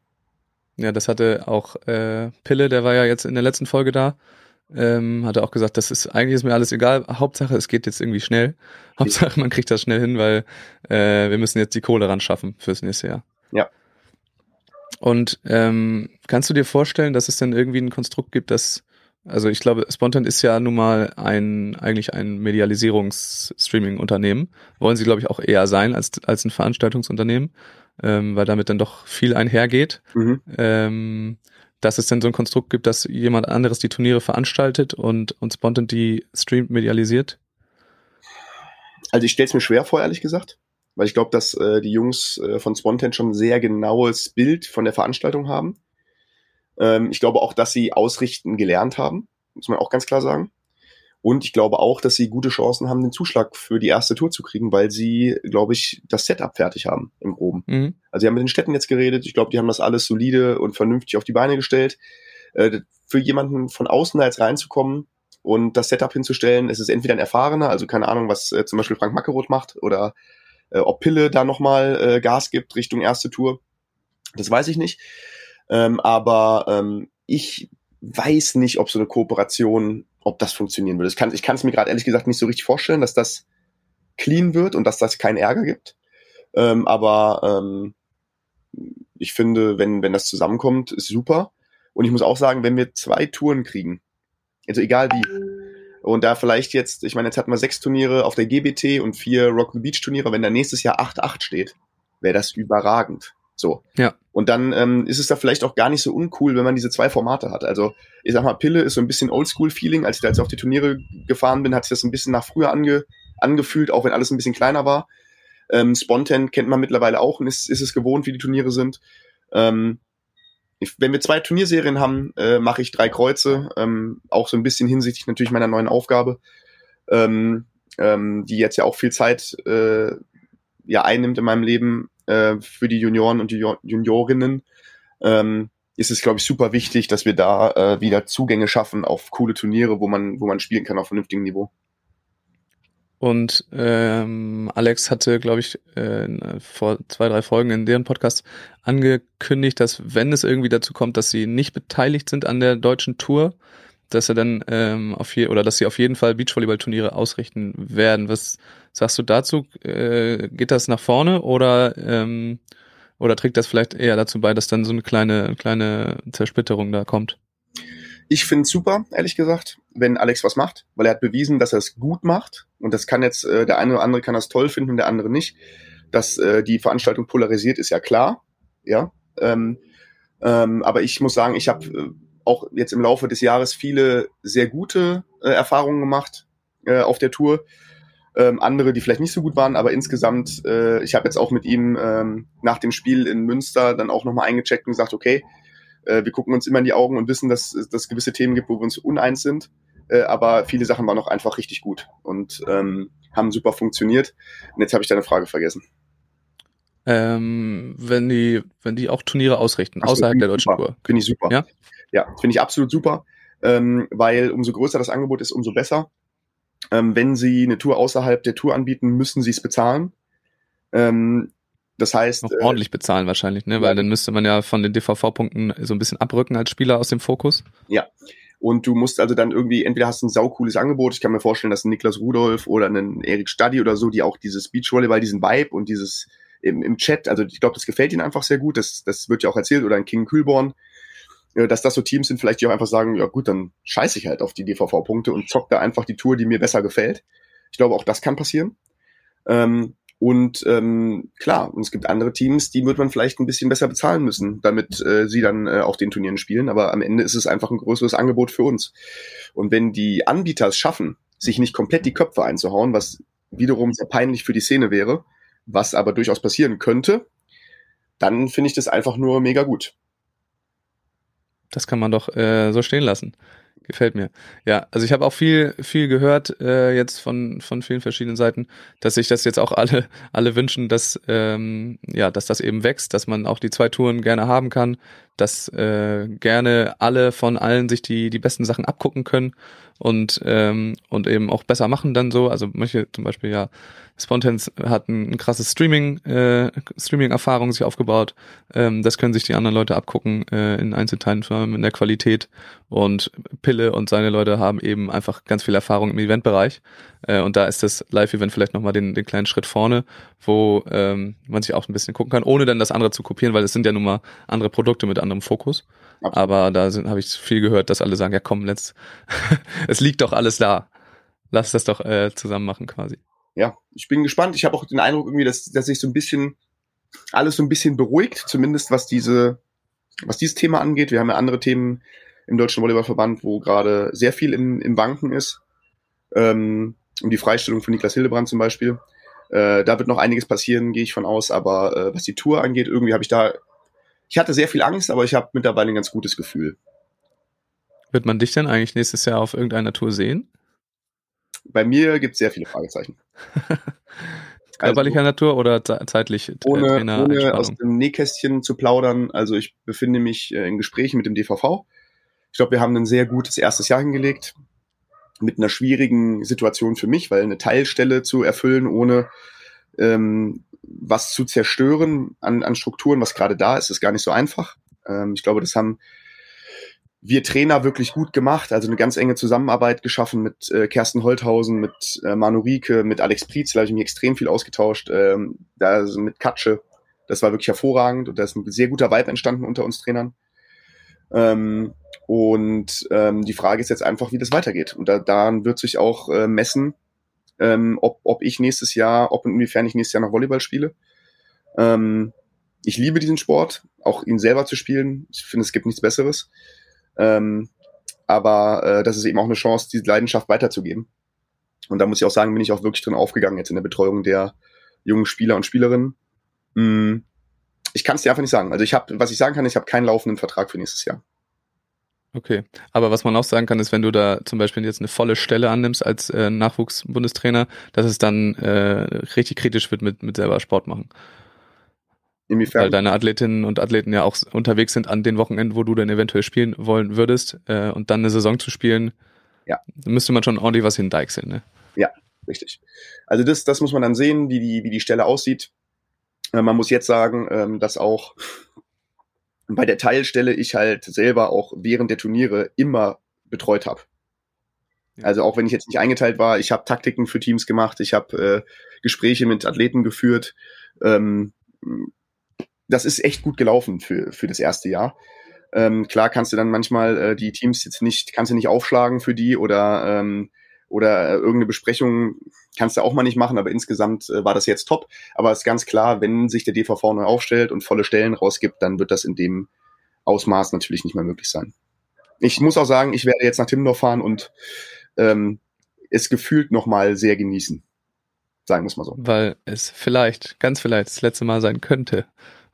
Ja, das hatte auch äh, Pille, der war ja jetzt in der letzten Folge da. Ähm, hatte auch gesagt, das ist eigentlich ist mir alles egal. Hauptsache, es geht jetzt irgendwie schnell. Hauptsache, man kriegt das schnell hin, weil äh, wir müssen jetzt die Kohle ran schaffen fürs nächste Jahr. Ja. Und ähm, kannst du dir vorstellen, dass es dann irgendwie ein Konstrukt gibt, das also ich glaube, Spontan ist ja nun mal ein eigentlich ein Medialisierungs-Streaming-Unternehmen. Wollen sie, glaube ich, auch eher sein als, als ein Veranstaltungsunternehmen, ähm, weil damit dann doch viel einhergeht Mhm. ähm, dass es dann so ein Konstrukt gibt, dass jemand anderes die Turniere veranstaltet und, und Spontan die streamt, medialisiert. Also ich stelle es mir schwer vor, ehrlich gesagt. Weil ich glaube, dass äh, die Jungs äh, von Spontan schon ein sehr genaues Bild von der Veranstaltung haben. Ähm, ich glaube auch, dass sie ausrichten gelernt haben, muss man auch ganz klar sagen. Und ich glaube auch, dass sie gute Chancen haben, den Zuschlag für die erste Tour zu kriegen, weil sie, glaube ich, das Setup fertig haben im Groben. Mhm. Also sie haben mit den Städten jetzt geredet. Ich glaube, die haben das alles solide und vernünftig auf die Beine gestellt. Äh, für jemanden von außen da jetzt reinzukommen und das Setup hinzustellen, es ist entweder ein erfahrener, also keine Ahnung, was äh, zum Beispiel Frank Mackeroth macht oder äh, ob Pille da nochmal äh, Gas gibt Richtung erste Tour. Das weiß ich nicht. Ähm, aber ähm, ich weiß nicht, ob so eine Kooperation, ob das funktionieren würde. Ich kann ich kann es mir gerade ehrlich gesagt nicht so richtig vorstellen, dass das clean wird und dass das keinen Ärger gibt. Ähm, aber ähm, ich finde, wenn, wenn das zusammenkommt, ist super. Und ich muss auch sagen, wenn wir zwei Touren kriegen, also egal wie, und da vielleicht jetzt, ich meine, jetzt hatten wir sechs Turniere auf der GBT und vier Rock the Beach Turniere, wenn da nächstes Jahr 8-8 steht, wäre das überragend. So. Ja. Und dann ähm, ist es da vielleicht auch gar nicht so uncool, wenn man diese zwei Formate hat. Also, ich sag mal, Pille ist so ein bisschen Oldschool-Feeling. Als ich da jetzt auf die Turniere gefahren bin, hat sich das ein bisschen nach früher ange, angefühlt, auch wenn alles ein bisschen kleiner war. Ähm, Spontan kennt man mittlerweile auch und ist, ist es gewohnt, wie die Turniere sind. Ähm, wenn wir zwei Turnierserien haben, äh, mache ich drei Kreuze, ähm, auch so ein bisschen hinsichtlich natürlich meiner neuen Aufgabe, ähm, ähm, die jetzt ja auch viel Zeit äh, ja einnimmt in meinem Leben äh, für die Junioren und die Junior Juniorinnen. Ähm, ist es, glaube ich, super wichtig, dass wir da äh, wieder Zugänge schaffen auf coole Turniere, wo man, wo man spielen kann auf vernünftigem Niveau. Und ähm, Alex hatte, glaube ich, äh, vor zwei, drei Folgen in deren Podcast angekündigt, dass wenn es irgendwie dazu kommt, dass sie nicht beteiligt sind an der deutschen Tour, dass er dann ähm, auf je oder dass sie auf jeden Fall Beachvolleyball-Turniere ausrichten werden. Was sagst du dazu? Äh, geht das nach vorne oder ähm, oder trägt das vielleicht eher dazu bei, dass dann so eine kleine kleine Zersplitterung da kommt? Ich finde es super, ehrlich gesagt, wenn Alex was macht, weil er hat bewiesen, dass er es gut macht. Und das kann jetzt, äh, der eine oder andere kann das toll finden und der andere nicht. Dass äh, die Veranstaltung polarisiert, ist ja klar. Ja. Ähm, ähm, aber ich muss sagen, ich habe äh, auch jetzt im Laufe des Jahres viele sehr gute äh, Erfahrungen gemacht äh, auf der Tour. Ähm, andere, die vielleicht nicht so gut waren, aber insgesamt, äh, ich habe jetzt auch mit ihm ähm, nach dem Spiel in Münster dann auch nochmal eingecheckt und gesagt, okay, äh, wir gucken uns immer in die Augen und wissen, dass es gewisse Themen gibt, wo wir uns uneins sind. Äh, aber viele Sachen waren auch einfach richtig gut und ähm, haben super funktioniert. Und jetzt habe ich deine Frage vergessen. Ähm, wenn die, wenn die auch Turniere ausrichten, so, außerhalb der deutschen super. Tour. Finde ich super. Ja? Ja, finde ich absolut super, ähm, weil umso größer das Angebot ist, umso besser. Ähm, wenn Sie eine Tour außerhalb der Tour anbieten, müssen Sie es bezahlen. Ähm, das heißt, Noch äh, ordentlich bezahlen wahrscheinlich, ne? ja. Weil dann müsste man ja von den DVV-Punkten so ein bisschen abrücken als Spieler aus dem Fokus. Und du musst also dann irgendwie, entweder hast du ein saucooles Angebot, ich kann mir vorstellen, dass ein Niklas Rudolf oder ein Erik Stadi oder so, die auch dieses Beachvolleyball, diesen Vibe und dieses im, im Chat, also ich glaube, das gefällt ihnen einfach sehr gut, das, das wird ja auch erzählt, oder ein King Kühlborn, dass das so Teams sind, vielleicht die auch einfach sagen, ja gut, dann scheiße ich halt auf die DVV-Punkte und zock da einfach die Tour, die mir besser gefällt. Ich glaube, auch das kann passieren. Ähm, und ähm, klar, und es gibt andere Teams, die wird man vielleicht ein bisschen besser bezahlen müssen, damit äh, sie dann äh, auf den Turnieren spielen. Aber am Ende ist es einfach ein größeres Angebot für uns. Und wenn die Anbieter es schaffen, sich nicht komplett die Köpfe einzuhauen, was wiederum sehr peinlich für die Szene wäre, was aber durchaus passieren könnte, dann finde ich das einfach nur mega gut. Das kann man doch äh, so stehen lassen. Gefällt mir. Ja, also ich habe auch viel, viel gehört äh, jetzt von von vielen verschiedenen Seiten, dass sich das jetzt auch alle alle wünschen, dass ähm, ja, dass das eben wächst, dass man auch die zwei Touren gerne haben kann, dass äh, gerne alle von allen sich die die besten Sachen abgucken können und ähm, und eben auch besser machen dann so. Also manche zum Beispiel ja Spontans hat ein, ein krasses Streaming, äh, Streaming-Erfahrung sich aufgebaut. Ähm, das können sich die anderen Leute abgucken äh, in Einzelteilen in der Qualität. Und Pille und seine Leute haben eben einfach ganz viel Erfahrung im Eventbereich. Äh, und da ist das Live-Event vielleicht nochmal den, den kleinen Schritt vorne, wo ähm, man sich auch ein bisschen gucken kann, ohne dann das andere zu kopieren, weil es sind ja nun mal andere Produkte mit anderem Fokus. Absolut. Aber da habe ich viel gehört, dass alle sagen, ja komm, let's, es liegt doch alles da. Lass das doch äh, zusammen machen quasi ja, ich bin gespannt. Ich habe auch den Eindruck irgendwie, dass, dass sich so ein bisschen alles so ein bisschen beruhigt, zumindest was diese, was dieses Thema angeht. Wir haben ja andere Themen im Deutschen Volleyballverband, wo gerade sehr viel im, im Wanken ist. Ähm, um die Freistellung von Niklas Hildebrand zum Beispiel. Äh, da wird noch einiges passieren, gehe ich von aus. Aber äh, was die Tour angeht, irgendwie habe ich da, ich hatte sehr viel Angst, aber ich habe mittlerweile ein ganz gutes Gefühl. Wird man dich denn eigentlich nächstes Jahr auf irgendeiner Tour sehen? Bei mir gibt es sehr viele Fragezeichen. Körperlicher also, Natur oder zeitlich? Äh, ohne, ohne aus dem Nähkästchen zu plaudern. Also ich befinde mich äh, in Gesprächen mit dem DVV. Ich glaube, wir haben ein sehr gutes erstes Jahr hingelegt mit einer schwierigen Situation für mich, weil eine Teilstelle zu erfüllen, ohne ähm, was zu zerstören an, an Strukturen, was gerade da ist, ist gar nicht so einfach. Ähm, ich glaube, das haben wir Trainer wirklich gut gemacht, also eine ganz enge Zusammenarbeit geschaffen mit äh, Kersten Holthausen, mit äh, Manu Rieke, mit Alex Prietz, da habe ich mich extrem viel ausgetauscht, ähm, da also mit Katsche, das war wirklich hervorragend und da ist ein sehr guter Vibe entstanden unter uns Trainern. Ähm, und ähm, die Frage ist jetzt einfach, wie das weitergeht. Und da, daran wird sich auch äh, messen, ähm, ob, ob ich nächstes Jahr, ob und inwiefern ich nächstes Jahr noch Volleyball spiele. Ähm, ich liebe diesen Sport, auch ihn selber zu spielen. Ich finde, es gibt nichts Besseres. Ähm, aber äh, das ist eben auch eine Chance, diese Leidenschaft weiterzugeben. Und da muss ich auch sagen, bin ich auch wirklich drin aufgegangen jetzt in der Betreuung der jungen Spieler und Spielerinnen. Mm, ich kann es dir einfach nicht sagen. Also ich habe, was ich sagen kann, ich habe keinen laufenden Vertrag für nächstes Jahr. Okay, aber was man auch sagen kann, ist, wenn du da zum Beispiel jetzt eine volle Stelle annimmst als äh, Nachwuchsbundestrainer, dass es dann äh, richtig kritisch wird mit, mit selber Sport machen. Inwiefern? Weil deine Athletinnen und Athleten ja auch unterwegs sind an den Wochenenden, wo du dann eventuell spielen wollen würdest äh, und dann eine Saison zu spielen, ja. müsste man schon ordentlich was hindeichseln, ne? Ja, richtig. Also das, das muss man dann sehen, wie die, wie die Stelle aussieht. Äh, man muss jetzt sagen, ähm, dass auch bei der Teilstelle ich halt selber auch während der Turniere immer betreut habe. Ja. Also auch wenn ich jetzt nicht eingeteilt war, ich habe Taktiken für Teams gemacht, ich habe äh, Gespräche mit Athleten geführt. Ähm, das ist echt gut gelaufen für, für das erste Jahr. Ähm, klar kannst du dann manchmal äh, die Teams jetzt nicht, kannst du nicht aufschlagen für die oder, ähm, oder äh, irgendeine Besprechung kannst du auch mal nicht machen, aber insgesamt äh, war das jetzt top. Aber es ist ganz klar, wenn sich der DVV neu aufstellt und volle Stellen rausgibt, dann wird das in dem Ausmaß natürlich nicht mehr möglich sein. Ich muss auch sagen, ich werde jetzt nach Timmendorf fahren und ähm, es gefühlt nochmal sehr genießen. Sagen wir es mal so. Weil es vielleicht, ganz vielleicht das letzte Mal sein könnte.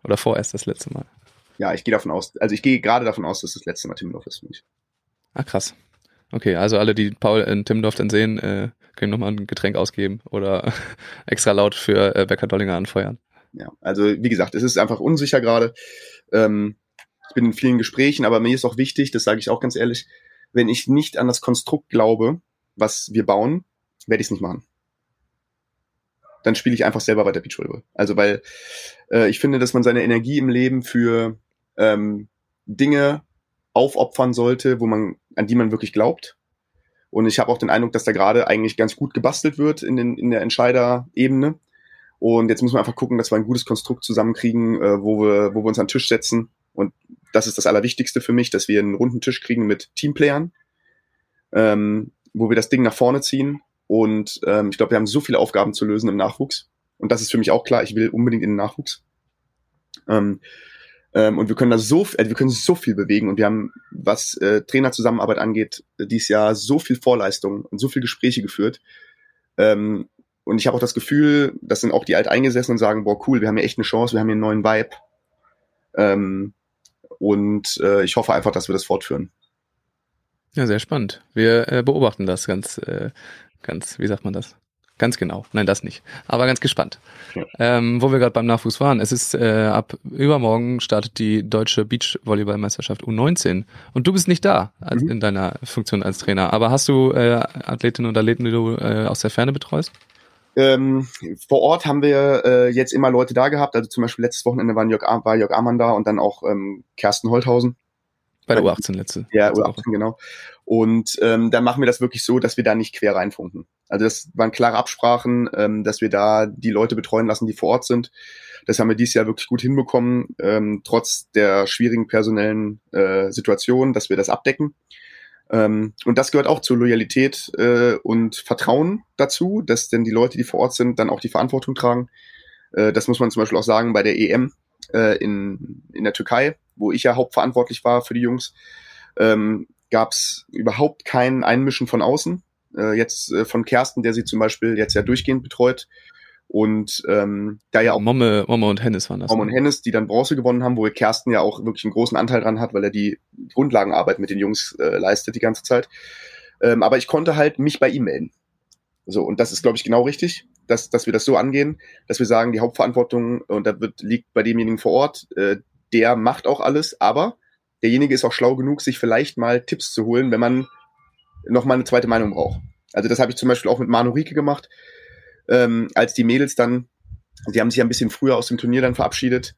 Oder vorerst das letzte Mal. Ja, ich gehe davon aus, also ich gehe gerade davon aus, dass das letzte Mal Timmendorf ist für mich. Ah, krass. Okay, also alle, die Paul in Timmendorf dann sehen, äh, können nochmal ein Getränk ausgeben oder extra laut für äh, Becker Dollinger anfeuern. Ja, also wie gesagt, es ist einfach unsicher gerade. Ähm, ich bin in vielen Gesprächen, aber mir ist auch wichtig, das sage ich auch ganz ehrlich, wenn ich nicht an das Konstrukt glaube, was wir bauen, werde ich es nicht machen dann spiele ich einfach selber weiter Beachvolleyball. Also weil äh, ich finde, dass man seine Energie im Leben für ähm, Dinge aufopfern sollte, wo man an die man wirklich glaubt. Und ich habe auch den Eindruck, dass da gerade eigentlich ganz gut gebastelt wird in, den, in der Entscheiderebene. Und jetzt müssen wir einfach gucken, dass wir ein gutes Konstrukt zusammenkriegen, äh, wo, wir, wo wir uns an den Tisch setzen. Und das ist das Allerwichtigste für mich, dass wir einen runden Tisch kriegen mit Teamplayern, ähm, wo wir das Ding nach vorne ziehen. Und ähm, ich glaube, wir haben so viele Aufgaben zu lösen im Nachwuchs. Und das ist für mich auch klar, ich will unbedingt in den Nachwuchs. Ähm, ähm, und wir können da so, äh, wir können so viel bewegen und wir haben, was äh, Trainerzusammenarbeit angeht, dieses Jahr so viel Vorleistung und so viel Gespräche geführt. Ähm, und ich habe auch das Gefühl, das sind auch die Alteingesessenen sagen, boah, cool, wir haben hier echt eine Chance, wir haben hier einen neuen Vibe. Ähm, und äh, ich hoffe einfach, dass wir das fortführen. Ja, sehr spannend. Wir äh, beobachten das ganz, äh, ganz, wie sagt man das? Ganz genau. Nein, das nicht. Aber ganz gespannt. Ja. Ähm, wo wir gerade beim Nachwuchs waren. Es ist äh, ab übermorgen startet die deutsche Beachvolleyballmeisterschaft U19 und du bist nicht da als, Mhm. in deiner Funktion als Trainer. Aber hast du äh, Athletinnen und Athleten, die du äh, aus der Ferne betreust? Ähm, vor Ort haben wir äh, jetzt immer Leute da gehabt. Also zum Beispiel letztes Wochenende war Jörg, war Jörg Amann da und dann auch ähm, Kersten Holthausen. Bei der Ja. U18 letzte. Ja, letzte oder Woche. 18, genau. Und ähm, dann machen wir das wirklich so, dass wir da nicht quer reinfunken. Also das waren klare Absprachen, ähm, dass wir da die Leute betreuen lassen, die vor Ort sind. Das haben wir dieses Jahr wirklich gut hinbekommen, ähm, trotz der schwierigen personellen äh, Situation, dass wir das abdecken. Ähm, und das gehört auch zur Loyalität äh, und Vertrauen dazu, dass denn die Leute, die vor Ort sind, dann auch die Verantwortung tragen. Äh, das muss man zum Beispiel auch sagen bei der EM äh, in, in der Türkei, wo ich ja hauptverantwortlich war für die Jungs. Ähm, gab es überhaupt kein Einmischen von außen. Äh, jetzt äh, von Kersten, der sie zum Beispiel jetzt ja durchgehend betreut. Und ähm, da ja auch Momme, Momme und Hennis waren das. Baum und ne? Hennes, die dann Bronze gewonnen haben, wo Kersten ja auch wirklich einen großen Anteil dran hat, weil er die Grundlagenarbeit mit den Jungs äh, leistet die ganze Zeit. Ähm, aber ich konnte halt mich bei ihm melden. So, und das ist, glaube ich, genau richtig, dass, dass wir das so angehen, dass wir sagen, die Hauptverantwortung, und da wird, liegt bei demjenigen vor Ort, äh, der macht auch alles, aber derjenige ist auch schlau genug, sich vielleicht mal Tipps zu holen, wenn man noch mal eine zweite Meinung braucht. Also das habe ich zum Beispiel auch mit Manu Rieke gemacht, ähm, als die Mädels dann, die haben sich ja ein bisschen früher aus dem Turnier dann verabschiedet,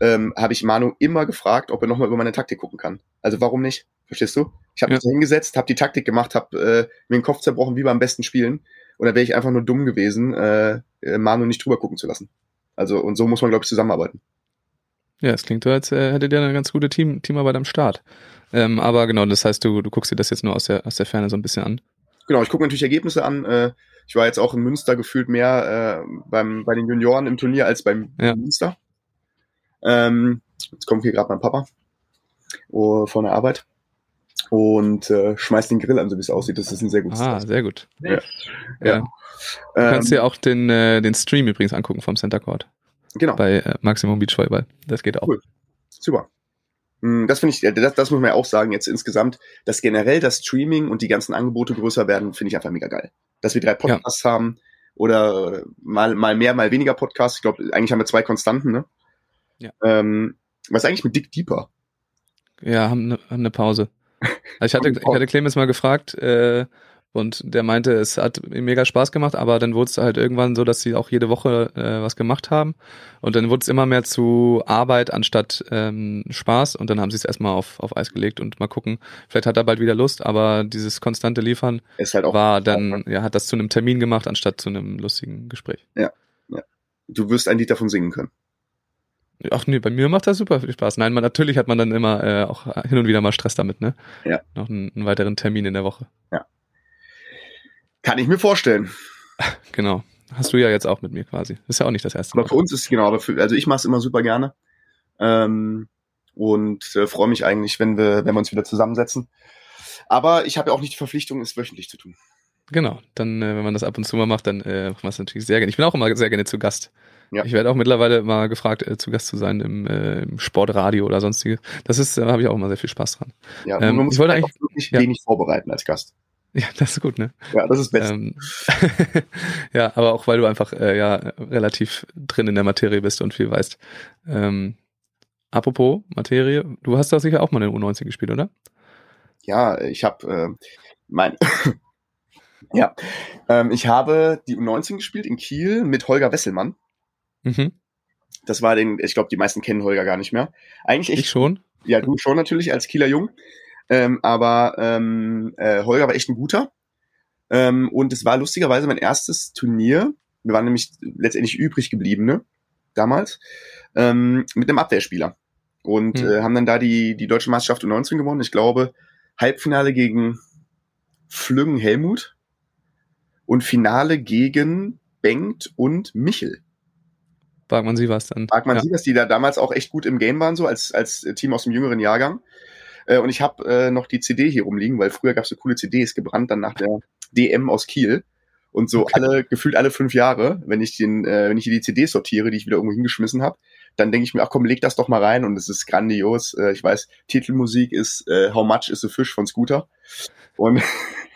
ähm, habe ich Manu immer gefragt, ob er nochmal über meine Taktik gucken kann. Also warum nicht? Verstehst du? Ich habe Ja. mich da hingesetzt, habe die Taktik gemacht, habe äh, mir den Kopf zerbrochen, wie beim besten Spielen. Und da wäre ich einfach nur dumm gewesen, äh, äh, Manu nicht drüber gucken zu lassen. Also und so muss man, glaube ich, zusammenarbeiten. Ja, es klingt so, als äh, hättet ihr eine ganz gute Team, Teamarbeit am Start. Ähm, aber genau, das heißt, du, du guckst dir das jetzt nur aus der, aus der Ferne so ein bisschen an. Genau, ich gucke natürlich Ergebnisse an. Äh, ich war jetzt auch in Münster gefühlt mehr äh, beim, bei den Junioren im Turnier als beim Ja. Münster. Ähm, jetzt kommt hier gerade mein Papa oh, von der Arbeit und äh, schmeißt den Grill an, so wie es aussieht. Das ist ein sehr gutes Ah, Zeichen. sehr gut. Ja. Ja. Ja. Du kannst Ähm, dir auch den, äh, den Stream übrigens angucken vom Center Court genau. bei äh, Maximum Beach Volleyball. Das geht auch. Cool. Super. Mm, Das finde ich, das, das muss man ja auch sagen, jetzt insgesamt, dass generell das Streaming und die ganzen Angebote größer werden, finde ich einfach mega geil. Dass wir drei Podcasts haben oder äh, mal, mal mehr, mal weniger Podcasts. Ich glaube, eigentlich haben wir zwei Konstanten, ne? Ja. Ähm, was ist eigentlich mit Dick Deeper? Ja, haben eine, eine Pause. Also ich hatte, ich hatte Clemens mal gefragt äh, und der meinte, es hat ihm mega Spaß gemacht, aber dann wurde es halt irgendwann so, dass sie auch jede Woche äh, was gemacht haben und dann wurde es immer mehr zu Arbeit anstatt ähm, Spaß und dann haben sie es erstmal auf, auf Eis gelegt und mal gucken, vielleicht hat er bald wieder Lust, aber dieses konstante Liefern Ist halt auch. war dann, ja, hat das zu einem Termin gemacht anstatt zu einem lustigen Gespräch. Du wirst ein Lied davon singen können. Ach nee, bei mir macht das super viel Spaß. Nein, man, natürlich hat man dann immer äh, auch hin und wieder mal Stress damit, ne? Ja. Noch einen, einen weiteren Termin in der Woche. Kann ich mir vorstellen. Genau. Hast du ja jetzt auch mit mir quasi. Ist ja auch nicht das erste Mal. Aber für uns ist es genau, also ich mache es immer super gerne. Ähm, und äh, freue mich eigentlich, wenn wir, wenn wir uns wieder zusammensetzen. Aber ich habe ja auch nicht die Verpflichtung, es wöchentlich zu tun. Genau. Dann, äh, wenn man das ab und zu mal macht, dann äh, macht man es natürlich sehr gerne. Ich bin auch immer sehr gerne zu Gast. Ja. Ich werde auch mittlerweile mal gefragt, äh, zu Gast zu sein im, äh, im Sportradio oder sonstige. Das ist, äh, habe ich auch immer sehr viel Spaß dran. Ja, Ähm, man muss ich wollte eigentlich- auch wirklich ja. wenig vorbereiten als Gast. Ja, das ist gut, ne? Ja, das ist best. Ähm, ja, aber auch weil du einfach äh, ja relativ drin in der Materie bist und viel weißt. Ähm, apropos Materie, du hast doch sicher auch mal in der U19 gespielt, oder? Ja, ich habe äh, mein ja, ähm, ich habe die U19 gespielt in Kiel mit Holger Wesselmann. Mhm. Das war den, ich glaube, die meisten kennen Holger gar nicht mehr. Eigentlich echt Ich schon. Ja, du schon natürlich als Kieler Jung. Ähm, aber ähm, äh, Holger war echt ein guter. Ähm, und es war lustigerweise mein erstes Turnier. Wir waren nämlich letztendlich übrig geblieben, ne? Damals. Ähm, mit einem Abwehrspieler. Und Hm. äh, haben dann da die, die deutsche Meisterschaft U19 gewonnen. Ich glaube, Halbfinale gegen Flüggen Helmut und Finale gegen Bengt und Michel. Wagmann sie was dann. Mag man ja. sieht, dass die da damals auch echt gut im Game waren, so als, als Team aus dem jüngeren Jahrgang. Äh, und ich habe äh, noch die CD hier rumliegen, weil früher gab es so coole CDs gebrannt, dann nach der DM aus Kiel. Und so alle, gefühlt alle fünf Jahre, wenn ich den, äh, wenn ich hier die CDs sortiere, die ich wieder irgendwo hingeschmissen habe, dann denke ich mir, ach komm, leg das doch mal rein und es ist grandios. Äh, ich weiß, Titelmusik ist äh, How Much is a Fish von Scooter. Und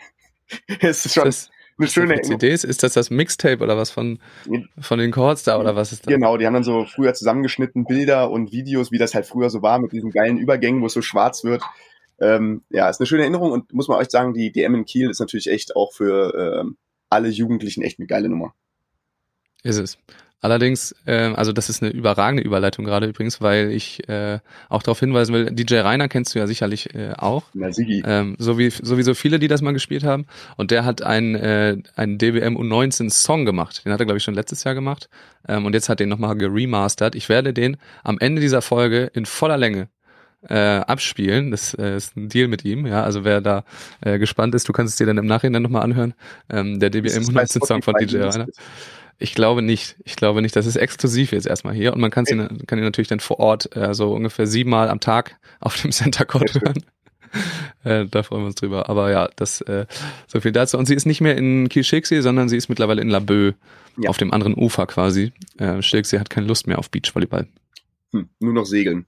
es ist schon Das, eine schöne. CDs, ist das das Mixtape oder was von, von den Chords da oder was ist das? Genau, die haben dann so früher zusammengeschnitten Bilder und Videos, wie das halt früher so war, mit diesen geilen Übergängen, wo es so schwarz wird. Ähm, ja, ist eine schöne Erinnerung und muss man euch sagen, die DM in Kiel ist natürlich echt auch für ähm, alle Jugendlichen echt eine geile Nummer. Ist es. Allerdings, ähm, also das ist eine überragende Überleitung gerade übrigens, weil ich äh, auch darauf hinweisen will, DJ Rainer kennst du ja sicherlich äh, auch. Na, Sigi. Ähm, so wie sowieso viele, die das mal gespielt haben. Und der hat einen, äh, einen DBM U19 Song gemacht. Den hat er, glaube ich, schon letztes Jahr gemacht. Ähm, und jetzt hat den nochmal geremastert. Ich werde den am Ende dieser Folge in voller Länge äh, abspielen. Das äh, ist ein Deal mit ihm. Ja, also wer da äh, gespannt ist, du kannst es dir dann im Nachhinein nochmal anhören. Ähm, der DBM Ist es bei U19 Song von Spotify DJ Rainer. Ich glaube nicht. Ich glaube nicht. Das ist exklusiv jetzt erstmal hier und man kann ihn, kann ihn natürlich dann vor Ort äh, so ungefähr siebenmal am Tag auf dem Center Court hören. äh, da freuen wir uns drüber. Aber ja, das äh, so viel dazu. Und sie ist nicht mehr in Kiel-Schilksee, sondern sie ist mittlerweile in Laboe Ja. auf dem anderen Ufer quasi. Äh, Schilksee hat keine Lust mehr auf Beachvolleyball. Hm, nur noch segeln.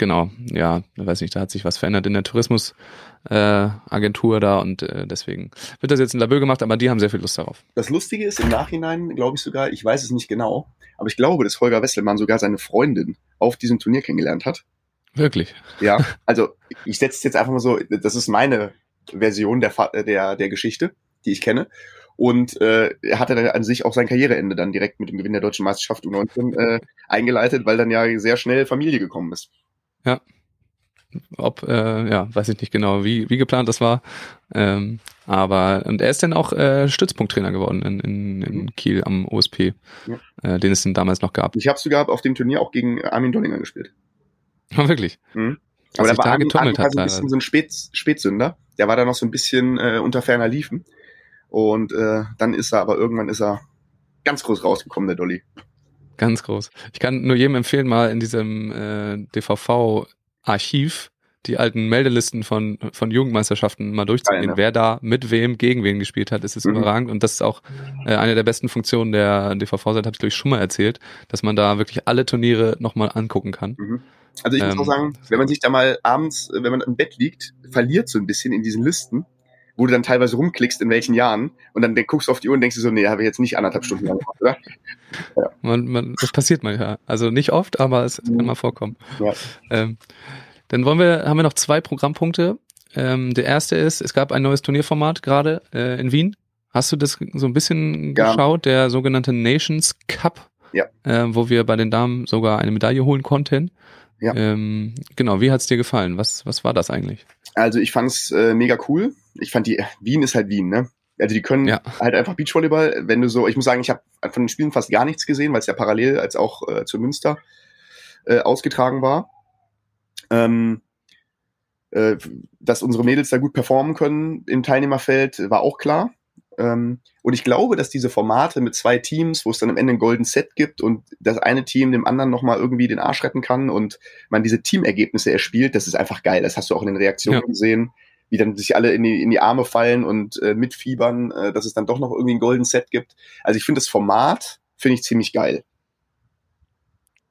Genau, ja, weiß nicht, da hat sich was verändert in der Tourismusagentur äh, da und äh, deswegen wird das jetzt in Laboe gemacht, aber die haben sehr viel Lust darauf. Das Lustige ist, im Nachhinein glaube ich sogar, ich weiß es nicht genau, aber ich glaube, dass Holger Wesselmann sogar seine Freundin auf diesem Turnier kennengelernt hat. Wirklich. Ja, also ich setze es jetzt einfach mal so, das ist meine Version der, der, der Geschichte, die ich kenne. Und äh, er hatte dann an sich auch sein Karriereende dann direkt mit dem Gewinn der deutschen Meisterschaft U19 äh, eingeleitet, weil dann ja sehr schnell Familie gekommen ist. Ob, äh, ja, weiß ich nicht genau, wie, wie geplant das war. Ähm, aber, und er ist dann auch äh, Stützpunkttrainer geworden in, in, in Kiel am OSP, Ja. äh, den es denn damals noch gab. Ich habe sogar auf dem Turnier auch gegen Armin Dollinger gespielt. Ja, wirklich. Mhm. Sich da Armin, getummelt Armin war hat. so ein bisschen so ein Spät, Spätsünder. Der war da noch so ein bisschen äh, unter ferner Liefen. Und äh, dann ist er, aber irgendwann ist er ganz groß rausgekommen, der Dolly. Ganz groß. Ich kann nur jedem empfehlen, mal in diesem äh, DVV-Archiv die alten Meldelisten von, von Jugendmeisterschaften mal durchzugehen, Geil, ne? wer da mit wem gegen wen gespielt hat. Es ist Mhm. überragend und das ist auch äh, eine der besten Funktionen der DVV-Seite, habe ich glaube ich schon mal erzählt, dass man da wirklich alle Turniere nochmal angucken kann. Mhm. Also ich muss Ähm, auch sagen, wenn man sich da mal abends, wenn man im Bett liegt, verliert so ein bisschen in diesen Listen, wo du dann teilweise rumklickst, in welchen Jahren, und dann guckst du auf die Uhr und denkst dir so, nee, habe ich jetzt nicht anderthalb Stunden lang gemacht, oder? Man, man, das passiert manchmal. Also nicht oft, aber es kann Mhm. mal vorkommen. Ja. Ähm, dann wollen wir, haben wir noch zwei Programmpunkte. Ähm, der erste ist, es gab ein neues Turnierformat gerade äh, in Wien. Hast du das so ein bisschen Ja. geschaut? Der sogenannte Nations Cup, Ja. äh, wo wir bei den Damen sogar eine Medaille holen konnten. Ja. Ähm, genau, wie hat's dir gefallen? Was, was war das eigentlich? Also ich fand's äh, mega cool. Ich fand die, Wien ist halt Wien, ne? Also die können Ja. halt einfach Beachvolleyball, wenn du so, ich muss sagen, ich habe von den Spielen fast gar nichts gesehen, weil es ja parallel als auch äh, zu Münster äh, ausgetragen war. Ähm, äh, dass unsere Mädels da gut performen können im Teilnehmerfeld, war auch klar. Ähm, und ich glaube, dass diese Formate mit zwei Teams, wo es dann am Ende ein Golden Set gibt und das eine Team dem anderen nochmal irgendwie den Arsch retten kann und man diese Teamergebnisse erspielt, das ist einfach geil. Das hast du auch in den Reaktionen Ja. gesehen, wie dann sich alle in die, in die Arme fallen und äh, mitfiebern, äh, dass es dann doch noch irgendwie ein Golden Set gibt. Also ich finde das Format, finde ich ziemlich geil.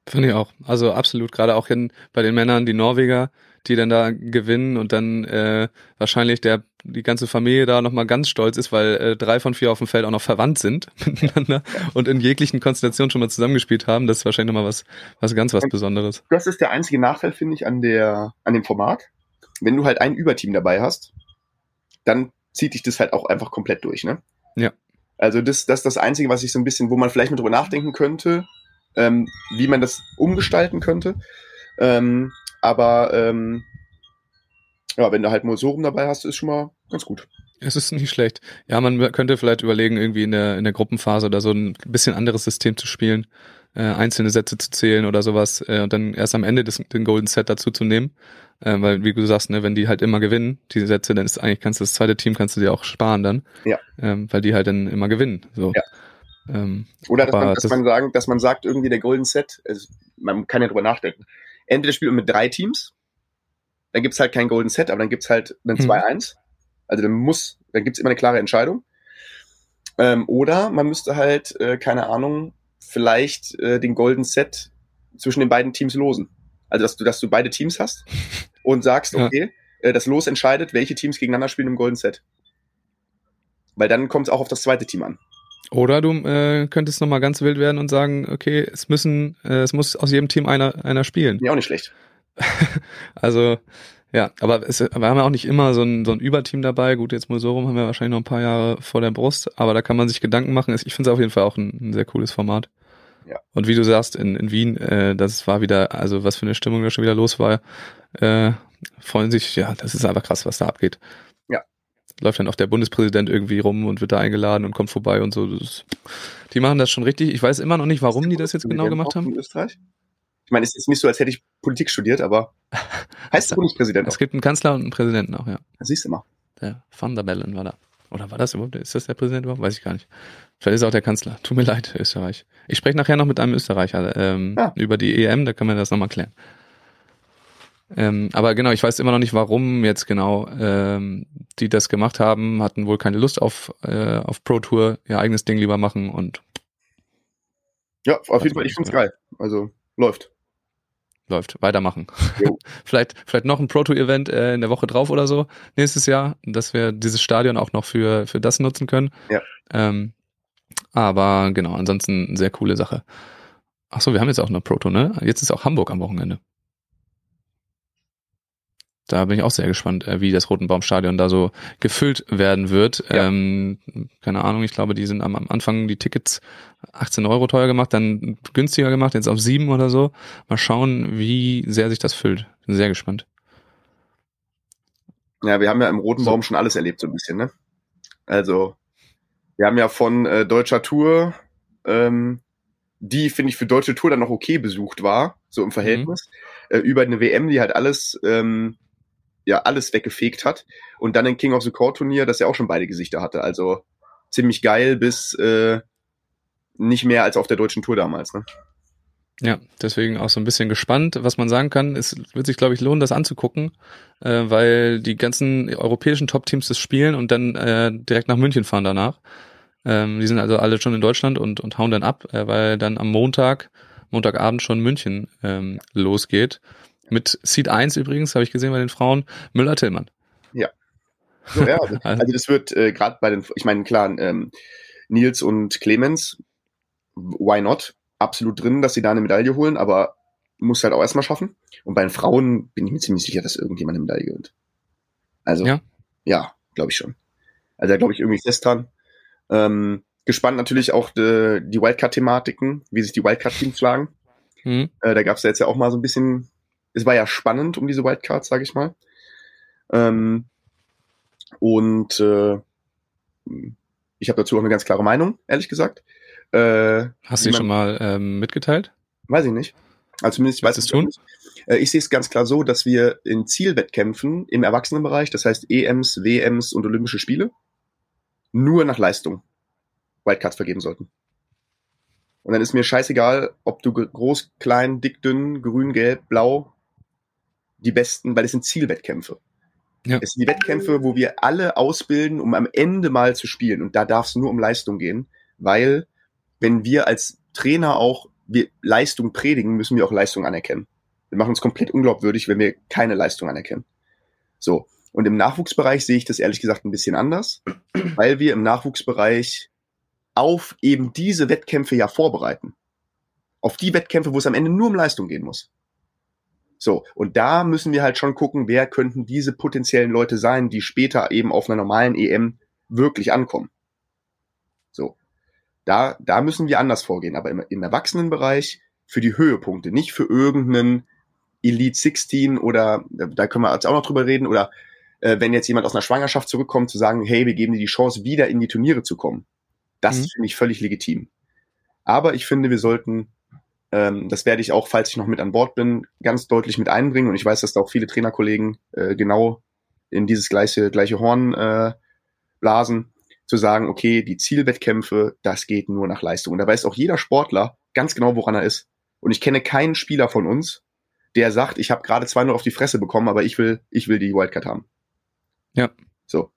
Finde ich auch. Also absolut, gerade auch in, bei den Männern, die Norweger, die dann da gewinnen und dann äh, wahrscheinlich der die ganze Familie da nochmal ganz stolz ist, weil äh, drei von vier auf dem Feld auch noch verwandt sind miteinander und in jeglichen Konstellationen schon mal zusammengespielt haben. Das ist wahrscheinlich nochmal was, was ganz was Besonderes. Das ist der einzige Nachteil, finde ich, an der, an dem Format. Wenn du halt ein Überteam dabei hast, dann zieht dich das halt auch einfach komplett durch, ne? Ja. Also das, das ist das Einzige, was ich so ein bisschen, wo man vielleicht mal drüber nachdenken könnte, ähm, wie man das umgestalten könnte. Ähm, aber ähm, Ja, wenn du halt Mosorum dabei hast, ist schon mal ganz gut. Es ist nicht schlecht. Ja, man könnte vielleicht überlegen, irgendwie in der, in der Gruppenphase oder so ein bisschen anderes System zu spielen, äh, einzelne Sätze zu zählen oder sowas äh, und dann erst am Ende des, den Golden Set dazu zu nehmen. Äh, weil, wie du sagst, ne, wenn die halt immer gewinnen, diese Sätze, dann ist eigentlich, kannst du das zweite Team kannst du dir auch sparen dann. Ja. Ähm, weil die halt dann immer gewinnen. So. Ja. Ähm, Oder dass, man, dass, das- man sagen, dass man sagt, irgendwie der Golden Set, also man kann ja drüber nachdenken. Entweder spielt man mit drei Teams, dann gibt's halt kein Golden Set, aber dann gibt's halt einen Hm. 2-1. Also dann muss, dann gibt's immer eine klare Entscheidung. Ähm, oder man müsste halt, äh, keine Ahnung, vielleicht äh, den Golden Set zwischen den beiden Teams losen. Also dass du, dass du beide Teams hast und sagst, Ja. okay, äh, das Los entscheidet, welche Teams gegeneinander spielen im Golden Set. Weil dann kommt es auch auf das zweite Team an. Oder du äh, könntest nochmal ganz wild werden und sagen, okay, es müssen, äh, es muss aus jedem Team einer, einer spielen. Ja, auch nicht schlecht. Also, ja, aber es, wir haben ja auch nicht immer so ein, so ein Überteam dabei. Gut, jetzt Mosorum haben wir wahrscheinlich noch ein paar Jahre vor der Brust, aber da kann man sich Gedanken machen. Ich finde es auf jeden Fall auch ein, ein sehr cooles Format. Ja. Und wie du sagst, in, in Wien, äh, das war wieder, also was für eine Stimmung da schon wieder los war, äh, freuen sich, ja, das ist einfach krass, was da abgeht. Ja. Läuft dann auch der Bundespräsident irgendwie rum und wird da eingeladen und kommt vorbei und so. Ist, die machen das schon richtig. Ich weiß immer noch nicht, warum die das jetzt genau gemacht haben. In Österreich? Ich meine, es ist nicht so, als hätte ich Politik studiert, aber heißt Bundespräsident Es gibt einen Kanzler und einen Präsidenten auch, ja. Das siehst du mal. Der Van der Bellen war da. Oder war das überhaupt? Ist das der Präsident überhaupt? Weiß ich gar nicht. Vielleicht ist er auch der Kanzler. Tut mir leid, Österreich. Ich spreche nachher noch mit einem Österreicher ähm, Ah. über die EM, da können wir das nochmal klären. Ähm, aber genau, ich weiß immer noch nicht, warum jetzt genau ähm, die das gemacht haben, hatten wohl keine Lust auf, äh, auf Pro Tour, ihr eigenes Ding lieber machen und Ja, auf jeden Fall, ich find's gut, geil. Also, läuft. Läuft, weitermachen. Vielleicht, vielleicht noch ein Pro Tour Event äh, in der Woche drauf oder so, nächstes Jahr, dass wir dieses Stadion auch noch für, für das nutzen können. Ja. Ähm, aber genau, ansonsten eine sehr coole Sache. Ach so, wir haben jetzt auch eine Pro Tour, ne? Jetzt ist auch Hamburg am Wochenende. Da bin ich auch sehr gespannt, äh, wie das Rotenbaumstadion da so gefüllt werden wird. Ja. Ähm, keine Ahnung, ich glaube, die sind am, am Anfang die Tickets 18 Euro teuer gemacht, dann günstiger gemacht, jetzt auf 7 oder so. Mal schauen, wie sehr sich das füllt. Bin sehr gespannt. Ja, wir haben ja im Roten So. Baum schon alles erlebt, so ein bisschen, ne? Also, wir haben ja von äh, deutscher Tour, ähm, die, finde ich, für deutsche Tour dann noch okay besucht war, so im Verhältnis, äh, über eine WM, die halt alles, ähm, ja, alles weggefegt hat. Und dann ein King of the Court Turnier, das ja auch schon beide Gesichter hatte. Also ziemlich geil bis äh, nicht mehr als auf der deutschen Tour damals, ne? Ja, deswegen auch so ein bisschen gespannt, was man sagen kann. Es wird sich, glaube ich, lohnen, das anzugucken, äh, weil die ganzen europäischen Top-Teams das spielen und dann äh, direkt nach München fahren danach. Ähm, die sind also alle schon in Deutschland und, und hauen dann ab, äh, weil dann am Montag, Montagabend schon München ähm, losgeht. Mit Seed 1 übrigens, habe ich gesehen bei den Frauen, Müller-Tillmann. So, ja, also, Also- das wird äh, gerade bei den, ich meine, klar, ähm, Nils und Clemens, why not? Absolut drin, dass sie da eine Medaille holen, aber muss halt auch erstmal schaffen. Und bei den Frauen bin ich mir ziemlich sicher, dass irgendjemand eine Medaille gewinnt. Also, Ja? ja, glaube ich schon. Also da glaube ich irgendwie fest dran. Ähm, gespannt natürlich auch die, die Wildcard-Thematiken, wie sich die Wildcard-Teams schlagen. Mhm. Äh, da gab es ja jetzt ja auch mal so ein bisschen, es war ja spannend um diese Wildcards, sage ich mal. Ähm, und äh, ich habe dazu auch eine ganz klare Meinung, ehrlich gesagt. Äh, Hast du die schon mal ähm, mitgeteilt? Weiß ich nicht. Also zumindest ich weiß es tun? nicht. Äh, Ich sehe es ganz klar so, dass wir in Zielwettkämpfen im Erwachsenenbereich, das heißt EMs, WMs und Olympische Spiele, nur nach Leistung Wildcards vergeben sollten. Und dann ist mir scheißegal, ob du groß, klein, dick, dünn, grün, gelb, blau, die besten, weil es sind Zielwettkämpfe. Ja. Es sind die Wettkämpfe, wo wir alle ausbilden, um am Ende mal zu spielen. Und da darf es nur um Leistung gehen, weil wenn wir als Trainer auch wir Leistung predigen, müssen wir auch Leistung anerkennen. Wir machen uns komplett unglaubwürdig, wenn wir keine Leistung anerkennen. So. Und im Nachwuchsbereich sehe ich das ehrlich gesagt ein bisschen anders, weil wir im Nachwuchsbereich auf eben diese Wettkämpfe ja vorbereiten. Auf die Wettkämpfe, wo es am Ende nur um Leistung gehen muss. So, und da müssen wir halt schon gucken, wer könnten diese potenziellen Leute sein, die später eben auf einer normalen EM wirklich ankommen. So. Da, da müssen wir anders vorgehen, aber im, im Erwachsenenbereich für die Höhepunkte, nicht für irgendeinen Elite 16 oder da können wir jetzt auch noch drüber reden oder äh, wenn jetzt jemand aus einer Schwangerschaft zurückkommt, zu sagen, hey, wir geben dir die Chance, wieder in die Turniere zu kommen. Das Mhm. finde ich völlig legitim. Aber ich finde, wir sollten, ähm, das werde ich auch, falls ich noch mit an Bord bin, ganz deutlich mit einbringen. Und ich weiß, dass da auch viele Trainerkollegen äh, genau in dieses gleiche, gleiche Horn äh, blasen, zu sagen, okay, die Zielwettkämpfe, das geht nur nach Leistung. Und da weiß auch jeder Sportler ganz genau, woran er ist. Und ich kenne keinen Spieler von uns, der sagt, ich habe gerade 2-0 auf die Fresse bekommen, aber ich will, ich will die Wildcard haben. Ja. So.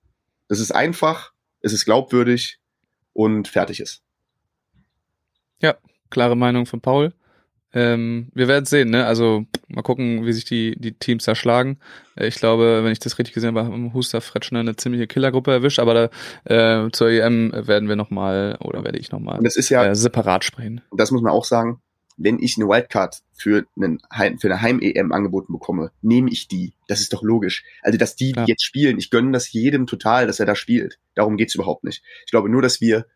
Das ist einfach, es ist glaubwürdig und fertig ist. klare Meinung von Paul. Ähm, wir werden sehen, ne? Also mal gucken, wie sich die, die Teams da schlagen. Äh, Ich glaube, wenn ich das richtig gesehen habe, haben Huster Fretschner eine ziemliche Killergruppe erwischt, aber da, äh, zur EM werden wir nochmal, oder werde ich nochmal ja, äh, separat sprechen. das muss man auch sagen, wenn ich eine Wildcard für, einen Heim, für eine Heim-EM angeboten bekomme, nehme ich die. Das ist doch logisch. Also, dass die, die Klar. jetzt spielen, ich gönne das jedem total, dass er da spielt. Darum geht's überhaupt nicht. Ich glaube nur, dass wir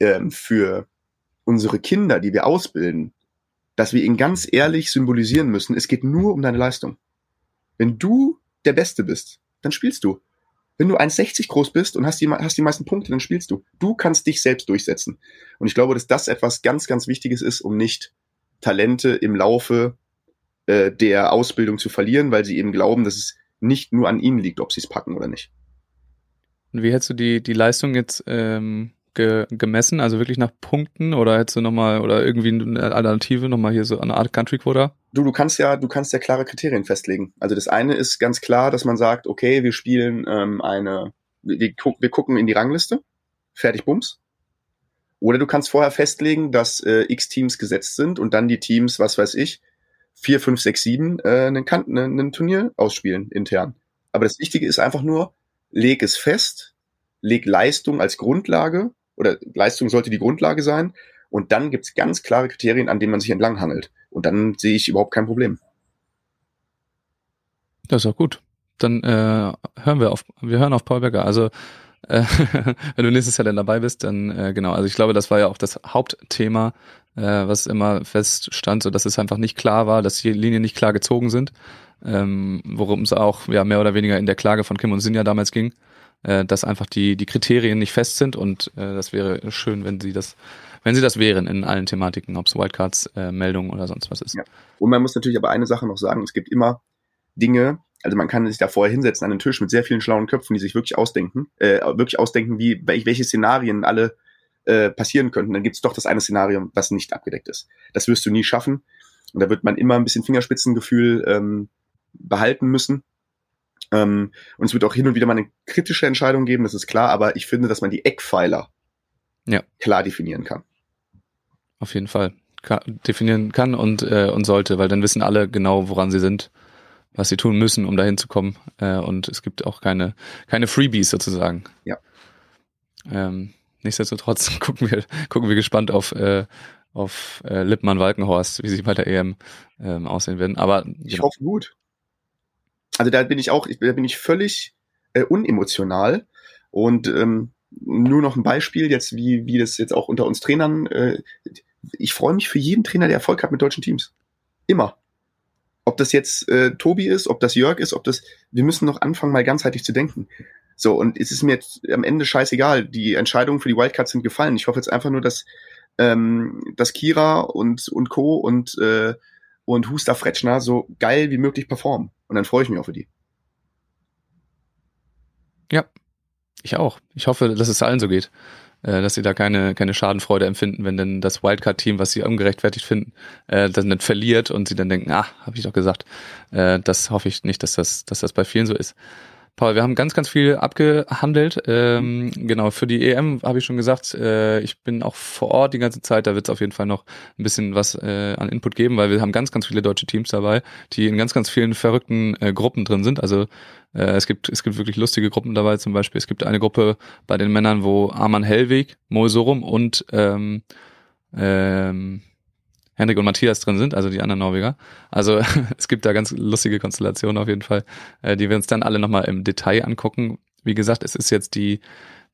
ähm, für unsere Kinder, die wir ausbilden, dass wir ihnen ganz ehrlich symbolisieren müssen, es geht nur um deine Leistung. Wenn du der Beste bist, dann spielst du. Wenn du 1,60 groß bist und hast die, hast die meisten Punkte, dann spielst du. Du kannst dich selbst durchsetzen. Und ich glaube, dass das etwas ganz, ganz Wichtiges ist, um nicht Talente im Laufe äh, der Ausbildung zu verlieren, weil sie eben glauben, dass es nicht nur an ihnen liegt, ob sie es packen oder nicht. Und wie hättest du die, die Leistung jetzt ähm, ge, gemessen? Also wirklich nach Punkten oder hättest du nochmal, oder irgendwie eine Alternative, nochmal hier so eine Art Country Quota? Du, du kannst ja, du kannst ja klare Kriterien festlegen. Also das eine ist ganz klar, dass man sagt, okay, wir spielen ähm, eine, wir, wir, guck, wir gucken in die Rangliste, fertig Bums. Oder du kannst vorher festlegen, dass äh, x Teams gesetzt sind und dann die Teams, was weiß ich, 4, 5, 6, 7, äh, einen, kan einen, einen Turnier ausspielen intern. Aber das Wichtige ist einfach nur, leg es fest, leg Leistung als Grundlage oder Leistung sollte die Grundlage sein und dann gibt's ganz klare Kriterien, an denen man sich entlanghangelt. Und dann sehe ich überhaupt kein Problem. Das ist auch gut. Dann äh, hören wir auf, wir hören auf Paul Becker. Also äh, wenn du nächstes Jahr dann dabei bist, dann äh, genau. Also ich glaube, das war ja auch das Hauptthema, äh, was immer feststand, so dass es einfach nicht klar war, dass die Linien nicht klar gezogen sind, ähm, worum es auch ja mehr oder weniger in der Klage von Kim und Sinja damals ging, äh, dass einfach die die Kriterien nicht fest sind und äh, das wäre schön, wenn sie das wenn sie das wären in allen Thematiken, ob es Wildcards, äh, Meldungen oder sonst was ist. Ja. Und man muss natürlich aber eine Sache noch sagen, es gibt immer Dinge, also man kann sich da vorher hinsetzen an den Tisch mit sehr vielen schlauen Köpfen, die sich wirklich ausdenken, äh, wirklich ausdenken, wie wel- welche Szenarien alle äh, passieren könnten. Dann gibt es doch das eine Szenario, was nicht abgedeckt ist. Das wirst du nie schaffen. Und da wird man immer ein bisschen Fingerspitzengefühl ähm, behalten müssen. Ähm, und es wird auch hin und wieder mal eine kritische Entscheidung geben, das ist klar, aber ich finde, dass man die Eckpfeiler Ja. klar definieren kann. Auf jeden Fall. Ka definieren kann und, äh, und sollte, weil dann wissen alle genau, woran sie sind, was sie tun müssen, um dahin zu kommen. Äh, und es gibt auch keine, keine Freebies sozusagen. Ja. Ähm, nichtsdestotrotz gucken wir, gucken wir gespannt auf, äh, auf äh, Lippmann-Walkenhorst, wie sie bei der EM ähm, aussehen werden. Aber Ich genau. hoffe gut. Also da bin ich auch, da bin ich völlig äh, unemotional und ähm, nur noch ein Beispiel jetzt, wie, wie das jetzt auch unter uns Trainern, äh, ich freue mich für jeden Trainer, der Erfolg hat mit deutschen Teams. Immer. Ob das jetzt äh, Tobi ist, ob das Jörg ist, ob das, wir müssen noch anfangen, mal ganzheitlich zu denken. So, und es ist mir jetzt am Ende scheißegal. Die Entscheidungen für die Wildcards sind gefallen. Ich hoffe jetzt einfach nur, dass, ähm, dass Kira und, und Co. und, äh, und Huster Fretschner so geil wie möglich performen. Und dann freue ich mich auch für die. Ich auch. Ich hoffe, dass es allen so geht. Äh, dass sie da keine, keine Schadenfreude empfinden, wenn denn das Wildcard-Team, was sie ungerechtfertigt finden, äh, dann nicht verliert und sie dann denken, ah, habe ich doch gesagt. Äh, das hoffe ich nicht, dass das, dass das bei vielen so ist. Paul, wir haben ganz, ganz viel abgehandelt. Ähm, genau, für die EM habe ich schon gesagt, äh, ich bin auch vor Ort die ganze Zeit. Da wird es auf jeden Fall noch ein bisschen was äh, an Input geben, weil wir haben ganz, ganz viele deutsche Teams dabei, die in ganz, ganz vielen verrückten äh, Gruppen drin sind. Also äh, es gibt es gibt wirklich lustige Gruppen dabei. Zum Beispiel es gibt eine Gruppe bei den Männern, wo Arman Hellweg, Mo Sorum und ähm, ähm, Henrik und Matthias drin sind, also die anderen Norweger. Also es gibt da ganz lustige Konstellationen auf jeden Fall, äh, die wir uns dann alle nochmal im Detail angucken. Wie gesagt, es ist jetzt die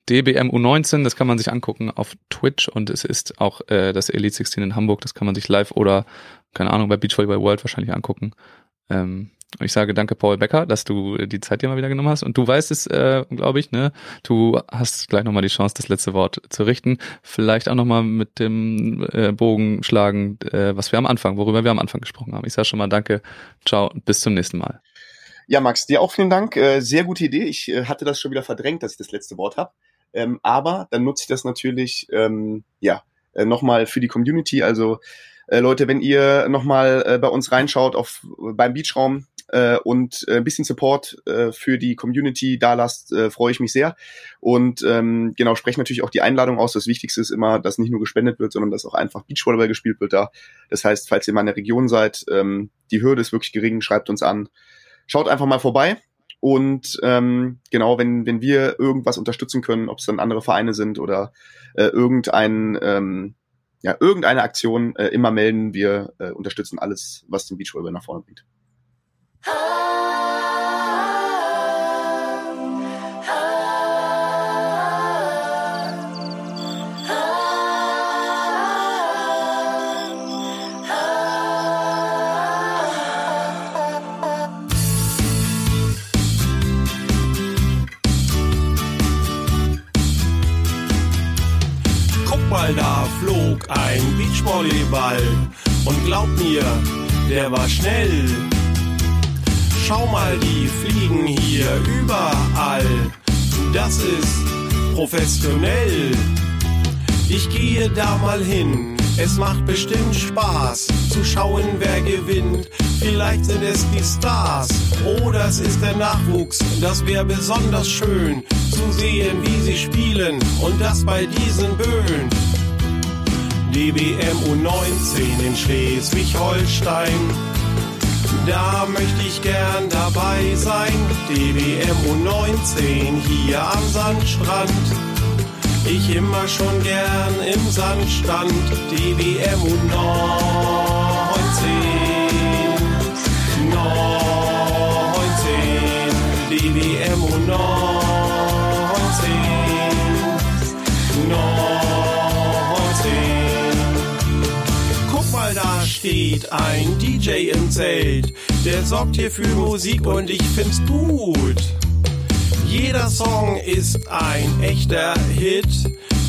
DBM U19, das kann man sich angucken auf Twitch und es ist auch äh, das Elite 16 in Hamburg, das kann man sich live oder, keine Ahnung, bei Beachvolleyball World wahrscheinlich angucken. Ähm, ich sage danke, Paul Becker, dass du die Zeit dir mal wieder genommen hast. Und du weißt es, äh, glaube ich, ne? Du hast gleich nochmal die Chance, das letzte Wort zu richten. Vielleicht auch nochmal mit dem äh, Bogen schlagen, äh, was wir am Anfang, worüber wir am Anfang gesprochen haben. Ich sage schon mal danke, ciao und bis zum nächsten Mal. Ja, Max, dir auch vielen Dank. Äh, sehr gute Idee. Ich äh, hatte das schon wieder verdrängt, dass ich das letzte Wort habe. Ähm, aber dann nutze ich das natürlich, ähm, ja, äh, nochmal für die Community. Also äh, Leute, wenn ihr nochmal äh, bei uns reinschaut auf beim Beachraum äh, und äh, ein bisschen Support äh, für die Community da lasst, äh, freue ich mich sehr. Und ähm, genau, spreche natürlich auch die Einladung aus. Das Wichtigste ist immer, dass nicht nur gespendet wird, sondern dass auch einfach Beachvolleyball gespielt wird da. Das heißt, falls ihr mal in der Region seid, ähm, die Hürde ist wirklich gering, schreibt uns an. Schaut einfach mal vorbei. Und ähm, genau, wenn, wenn wir irgendwas unterstützen können, ob es dann andere Vereine sind oder äh, irgendein, ähm, ja, irgendeine Aktion, äh, immer melden. Wir äh, unterstützen alles, was den Beachvolleyball nach vorne bringt. Ein Beachvolleyball und glaub mir, der war schnell. Schau mal, die fliegen hier überall. Das ist professionell. Ich gehe da mal hin. Es macht bestimmt Spaß zu schauen, wer gewinnt. Vielleicht sind es die Stars oder es ist der Nachwuchs. Das wäre besonders schön zu sehen, wie sie spielen und das bei diesen Böen. DBM U19 in Schleswig-Holstein. Da möchte ich gern dabei sein. DBM U19 hier am Sandstrand. Ich immer schon gern im Sand stand. DBM U19. Steht ein DJ im Zelt. Der sorgt hier für Musik und ich find's gut. Jeder Song ist ein echter Hit.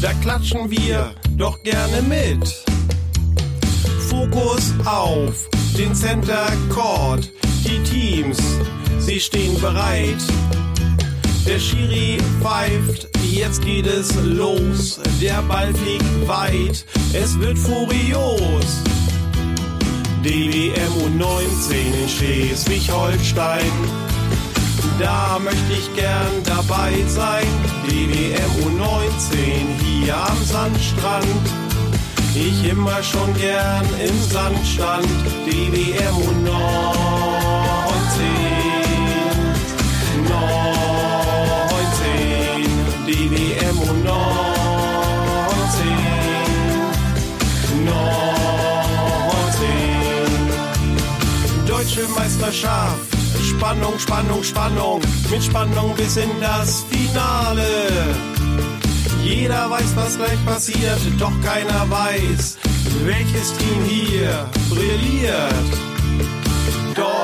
Da klatschen wir doch gerne mit. Fokus auf den Center Court. Die Teams, sie stehen bereit. Der Schiri pfeift, jetzt geht es los. Der Ball fliegt weit, es wird furios. DWM U19 in Schleswig-Holstein. Da möchte ich gern dabei sein. DWM U19 hier am Sandstrand. Ich immer schon gern im Sand stand. DWM U19. 19. DWM U19. Meisterschaft. Spannung, Spannung, Spannung. Mit Spannung bis in das Finale. Jeder weiß, was gleich passiert, doch keiner weiß, welches Team hier brilliert. Deutsche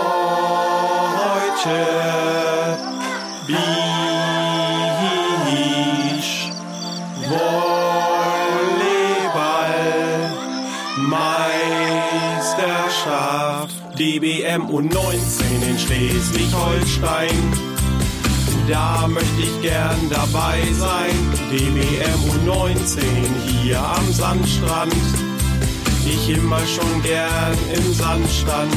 MU19 in Schleswig-Holstein. Da möchte ich gern dabei sein, DBMU19 hier am Sandstrand. Ich immer schon gern im Sandstand.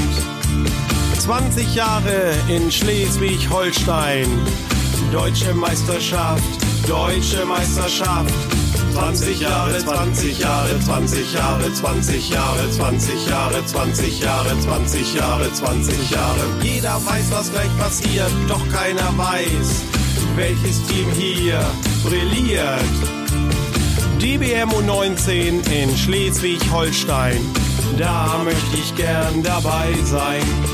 20 Jahre in Schleswig-Holstein. Deutsche Meisterschaft, deutsche Meisterschaft. 20 Jahre, 20 Jahre, 20 Jahre, 20 Jahre, 20 Jahre, 20 Jahre, 20 Jahre, 20 Jahre. Jeder weiß, was gleich passiert, doch keiner weiß, welches Team hier brilliert. DBM U19 in Schleswig-Holstein, da möchte ich gern dabei sein.